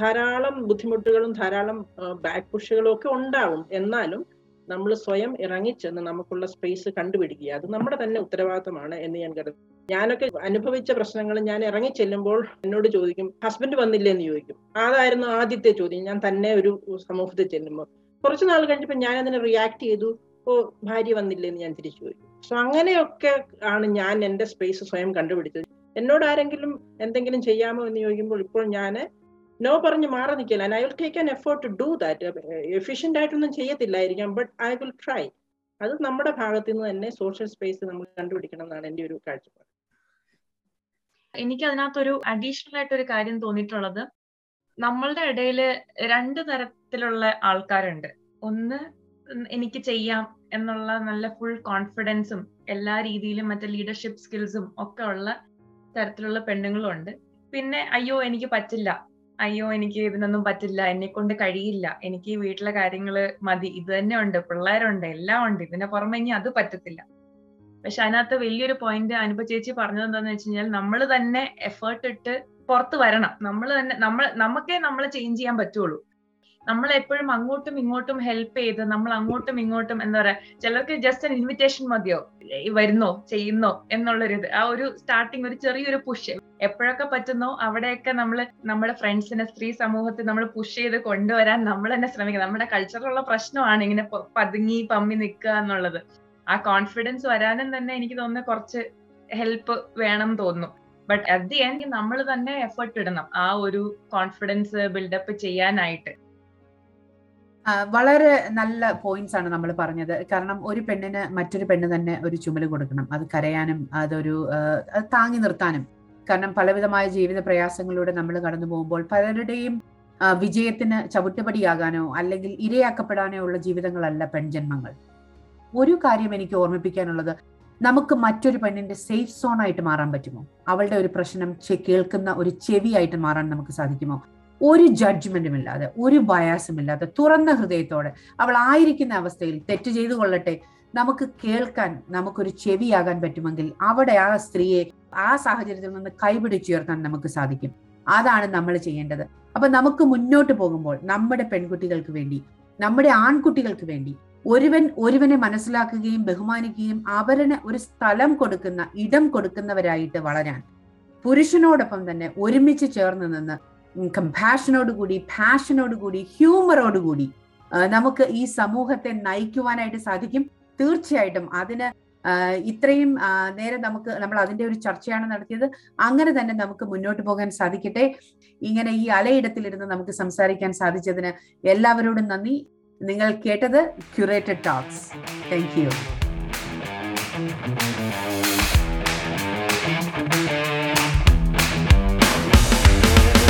ധാരാളം ബുദ്ധിമുട്ടുകളും ധാരാളം ബാക്ക് പുഷുകളും ഒക്കെ ഉണ്ടാവും. എന്നാലും നമ്മൾ സ്വയം ഇറങ്ങിച്ചെന്ന് നമുക്കുള്ള സ്പേസ് കണ്ടുപിടിക്കുക. അത് നമ്മുടെ തന്നെ ഉത്തരവാദിത്തമാണ് എന്ന് ഞാൻ കരുതുന്നു. ഞാനൊക്കെ അനുഭവിച്ച പ്രശ്നങ്ങൾ ഞാൻ ഇറങ്ങി ചെല്ലുമ്പോൾ എന്നോട് ചോദിക്കും ഹസ്ബൻഡ് വന്നില്ലേ? എന്ന് ചോദിക്കും. അതായിരുന്നു ആദ്യത്തെ ചോദ്യം. ഞാൻ തന്നെ ഒരു സമൂഹത്തിൽ ചെല്ലുമ്പോൾ. കുറച്ച് നാൾ കഴിഞ്ഞപ്പോൾ ഞാൻ അതിനെ റിയാക്ട് ചെയ്തു. ഓ ഭാര്യ വന്നില്ലേ? എന്ന് ഞാൻ തിരിച്ചു പോയി സോ അങ്ങനെയൊക്കെ ആണ് ഞാൻ എന്റെ സ്പേസ് സ്വയം കണ്ടുപിടിച്ചത്. എന്നോട് ആരെങ്കിലും എന്തെങ്കിലും ചെയ്യാമോ എന്ന് ചോദിക്കുമ്പോൾ ഇപ്പോൾ ഞാൻ നോ പറഞ്ഞ് മാറി നിൽക്കില്ല. I will take an effort to do that efficient ആയിട്ടൊന്നും ചെയ്യത്തില്ലായിരിക്കാം ബട്ട് ഐ വിൽ ട്രൈ അത് നമ്മുടെ ഭാഗത്തു നിന്ന് തന്നെ സോഷ്യൽ സ്പേസ് നമ്മൾ കണ്ടുപിടിക്കണം എന്നാണ് എന്റെ ഒരു കാഴ്ചപ്പാട്. എനിക്ക് അതിനകത്തൊരു അഡീഷണൽ ആയിട്ട് ഒരു കാര്യം തോന്നിയിട്ടുള്ളത്. നമ്മളുടെ ഇടയിൽ രണ്ട് തരത്തിലുള്ള ആൾക്കാരുണ്ട്. ഒന്ന് എനിക്ക് ചെയ്യാം എന്നുള്ള നല്ല ഫുൾ കോൺഫിഡൻസും എല്ലാ രീതിയിലും മറ്റേ ലീഡർഷിപ്പ് സ്കിൽസും ഒക്കെ ഉള്ള തരത്തിലുള്ള പെണ്ണുങ്ങളും ഉണ്ട് പിന്നെ അയ്യോ എനിക്ക് പറ്റില്ല. അയ്യോ എനിക്ക് ഇതിനൊന്നും പറ്റില്ല. എന്നെ കൊണ്ട് കഴിയില്ല. എനിക്ക് വീട്ടിലെ കാര്യങ്ങൾ മതി. ഇത് തന്നെ ഉണ്ട്. പിള്ളേരുണ്ട്. എല്ലാം ഉണ്ട്. ഇതിനെ പുറമെ ഇനി അത് പറ്റത്തില്ല. പക്ഷെ അതിനകത്ത് വലിയൊരു പോയിന്റ് അനുപ ചേച്ചി പറഞ്ഞത് എന്താണെന്ന് വെച്ച് കഴിഞ്ഞാൽ നമ്മൾ തന്നെ എഫേർട്ട് ഇട്ട് പുറത്ത് വരണം. നമ്മൾ തന്നെ നമ്മൾ നമുക്കേ നമ്മളെ ചേഞ്ച് ചെയ്യാൻ പറ്റുള്ളൂ. നമ്മൾ എപ്പോഴും അങ്ങോട്ടും ഇങ്ങോട്ടും ഹെൽപ്പ് ചെയ്ത് നമ്മൾ അങ്ങോട്ടും ഇങ്ങോട്ടും എന്താ പറയാ ചിലർക്ക് ജസ്റ്റ് ഇൻവിറ്റേഷൻ മതിയോ? വരുന്നോ ചെയ്യുന്നോ എന്നുള്ളൊരു ഇത്. ആ ഒരു സ്റ്റാർട്ടിങ് ഒരു ചെറിയൊരു പുഷ് എപ്പോഴൊക്കെ പറ്റുന്നോ അവിടെയൊക്കെ നമ്മൾ നമ്മുടെ ഫ്രണ്ട്സിനെ സ്ത്രീ സമൂഹത്തിൽ നമ്മൾ പുഷ് ചെയ്ത് കൊണ്ടുവരാൻ നമ്മൾ തന്നെ ശ്രമിക്കുക നമ്മുടെ കൾച്ചറിലുള്ള പ്രശ്നമാണ് ഇങ്ങനെ പതുങ്ങി പമ്മി നിൽക്കുക എന്നുള്ളത്. ആ കോൺഫിഡൻസ് വരാനും തന്നെ എനിക്ക് തോന്നുന്നു കുറച്ച് ഹെൽപ്പ് വേണം തോന്നുന്നു. ബട്ട് അറ്റ് ദി എൻഡ് നമ്മൾ തന്നെ എഫേർട്ട് ഇടണം ആ ഒരു കോൺഫിഡൻസ് ബിൽഡപ്പ് ചെയ്യാനായിട്ട്. വളരെ നല്ല പോയിന്റ്സ് ആണ് നമ്മൾ പറഞ്ഞത്. കാരണം ഒരു പെണ്ണിന് മറ്റൊരു പെണ്ണ് തന്നെ ഒരു ചുമൽ കൊടുക്കണം. അത് കരയാനും അതൊരു താങ്ങി നിർത്താനും. കാരണം പലവിധമായ ജീവിത പ്രയാസങ്ങളിലൂടെ നമ്മൾ കടന്നു പോകുമ്പോൾ പലരുടെയും വിജയത്തിന് ചവിട്ടുപടിയാകാനോ അല്ലെങ്കിൽ ഇരയാക്കപ്പെടാനോ ഉള്ള ജീവിതങ്ങളല്ല പെൺജന്മങ്ങൾ. ഒരു കാര്യം എനിക്ക് ഓർമ്മിപ്പിക്കാനുള്ളത് നമുക്ക് മറ്റൊരു പെണ്ണിന്റെ സേഫ് സോൺ ആയിട്ട് മാറാൻ പറ്റുമോ? അവളുടെ ഒരു പ്രശ്നം കേൾക്കുന്ന ഒരു ചെവിയായിട്ട് മാറാൻ നമുക്ക് സാധിക്കുമോ? ഒരു ജഡ്ജ്മെന്റും ഇല്ലാതെ ഒരു ബയാസും ഇല്ലാതെ തുറന്ന ഹൃദയത്തോടെ അവൾ ആയിരിക്കുന്ന അവസ്ഥയിൽ തെറ്റ് ചെയ്തു കൊള്ളട്ടെ. നമുക്ക് കേൾക്കാൻ നമുക്കൊരു ചെവിയാകാൻ പറ്റുമെങ്കിൽ അവിടെ ആ സ്ത്രീയെ ആ സാഹചര്യത്തിൽ നിന്ന് കൈപിടിച്ചുയർത്താൻ നമുക്ക് സാധിക്കും. അതാണ് നമ്മൾ ചെയ്യേണ്ടത്. അപ്പൊ നമുക്ക് മുന്നോട്ട് പോകുമ്പോൾ നമ്മുടെ പെൺകുട്ടികൾക്ക് വേണ്ടി നമ്മുടെ ആൺകുട്ടികൾക്ക് വേണ്ടി ഒരുവൻ ഒരുവനെ മനസ്സിലാക്കുകയും ബഹുമാനിക്കുകയും അവരന് ഒരു സ്ഥലം കൊടുക്കുന്ന ഇടം കൊടുക്കുന്നവരായിട്ട് വളരാൻ പുരുഷനോടൊപ്പം തന്നെ ഒരുമിച്ച് ചേർന്ന് നിന്ന് കമ്പാഷനോട് കൂടി പാഷനോട് കൂടി ഹ്യൂമറോട് കൂടി നമുക്ക് ഈ സമൂഹത്തെ നയിക്കുവാനായിട്ട് സാധിക്കും. തീർച്ചയായിട്ടും അതിന് ഇത്രയും നേരം നമുക്ക് നമ്മൾ അതിന്റെ ഒരു ചർച്ചയാണ് നടത്തിയത്. അങ്ങനെ തന്നെ നമുക്ക് മുന്നോട്ട് പോകാൻ സാധിക്കട്ടെ. ഇങ്ങനെ ഈ അലയിടത്തിലിരുന്ന് നമുക്ക് സംസാരിക്കാൻ സാധിച്ചതിന് എല്ലാവരോടും നന്ദി. നിങ്ങൾ കേട്ടത് ക്യൂറേറ്റഡ് ടോക്സ് താങ്ക് യു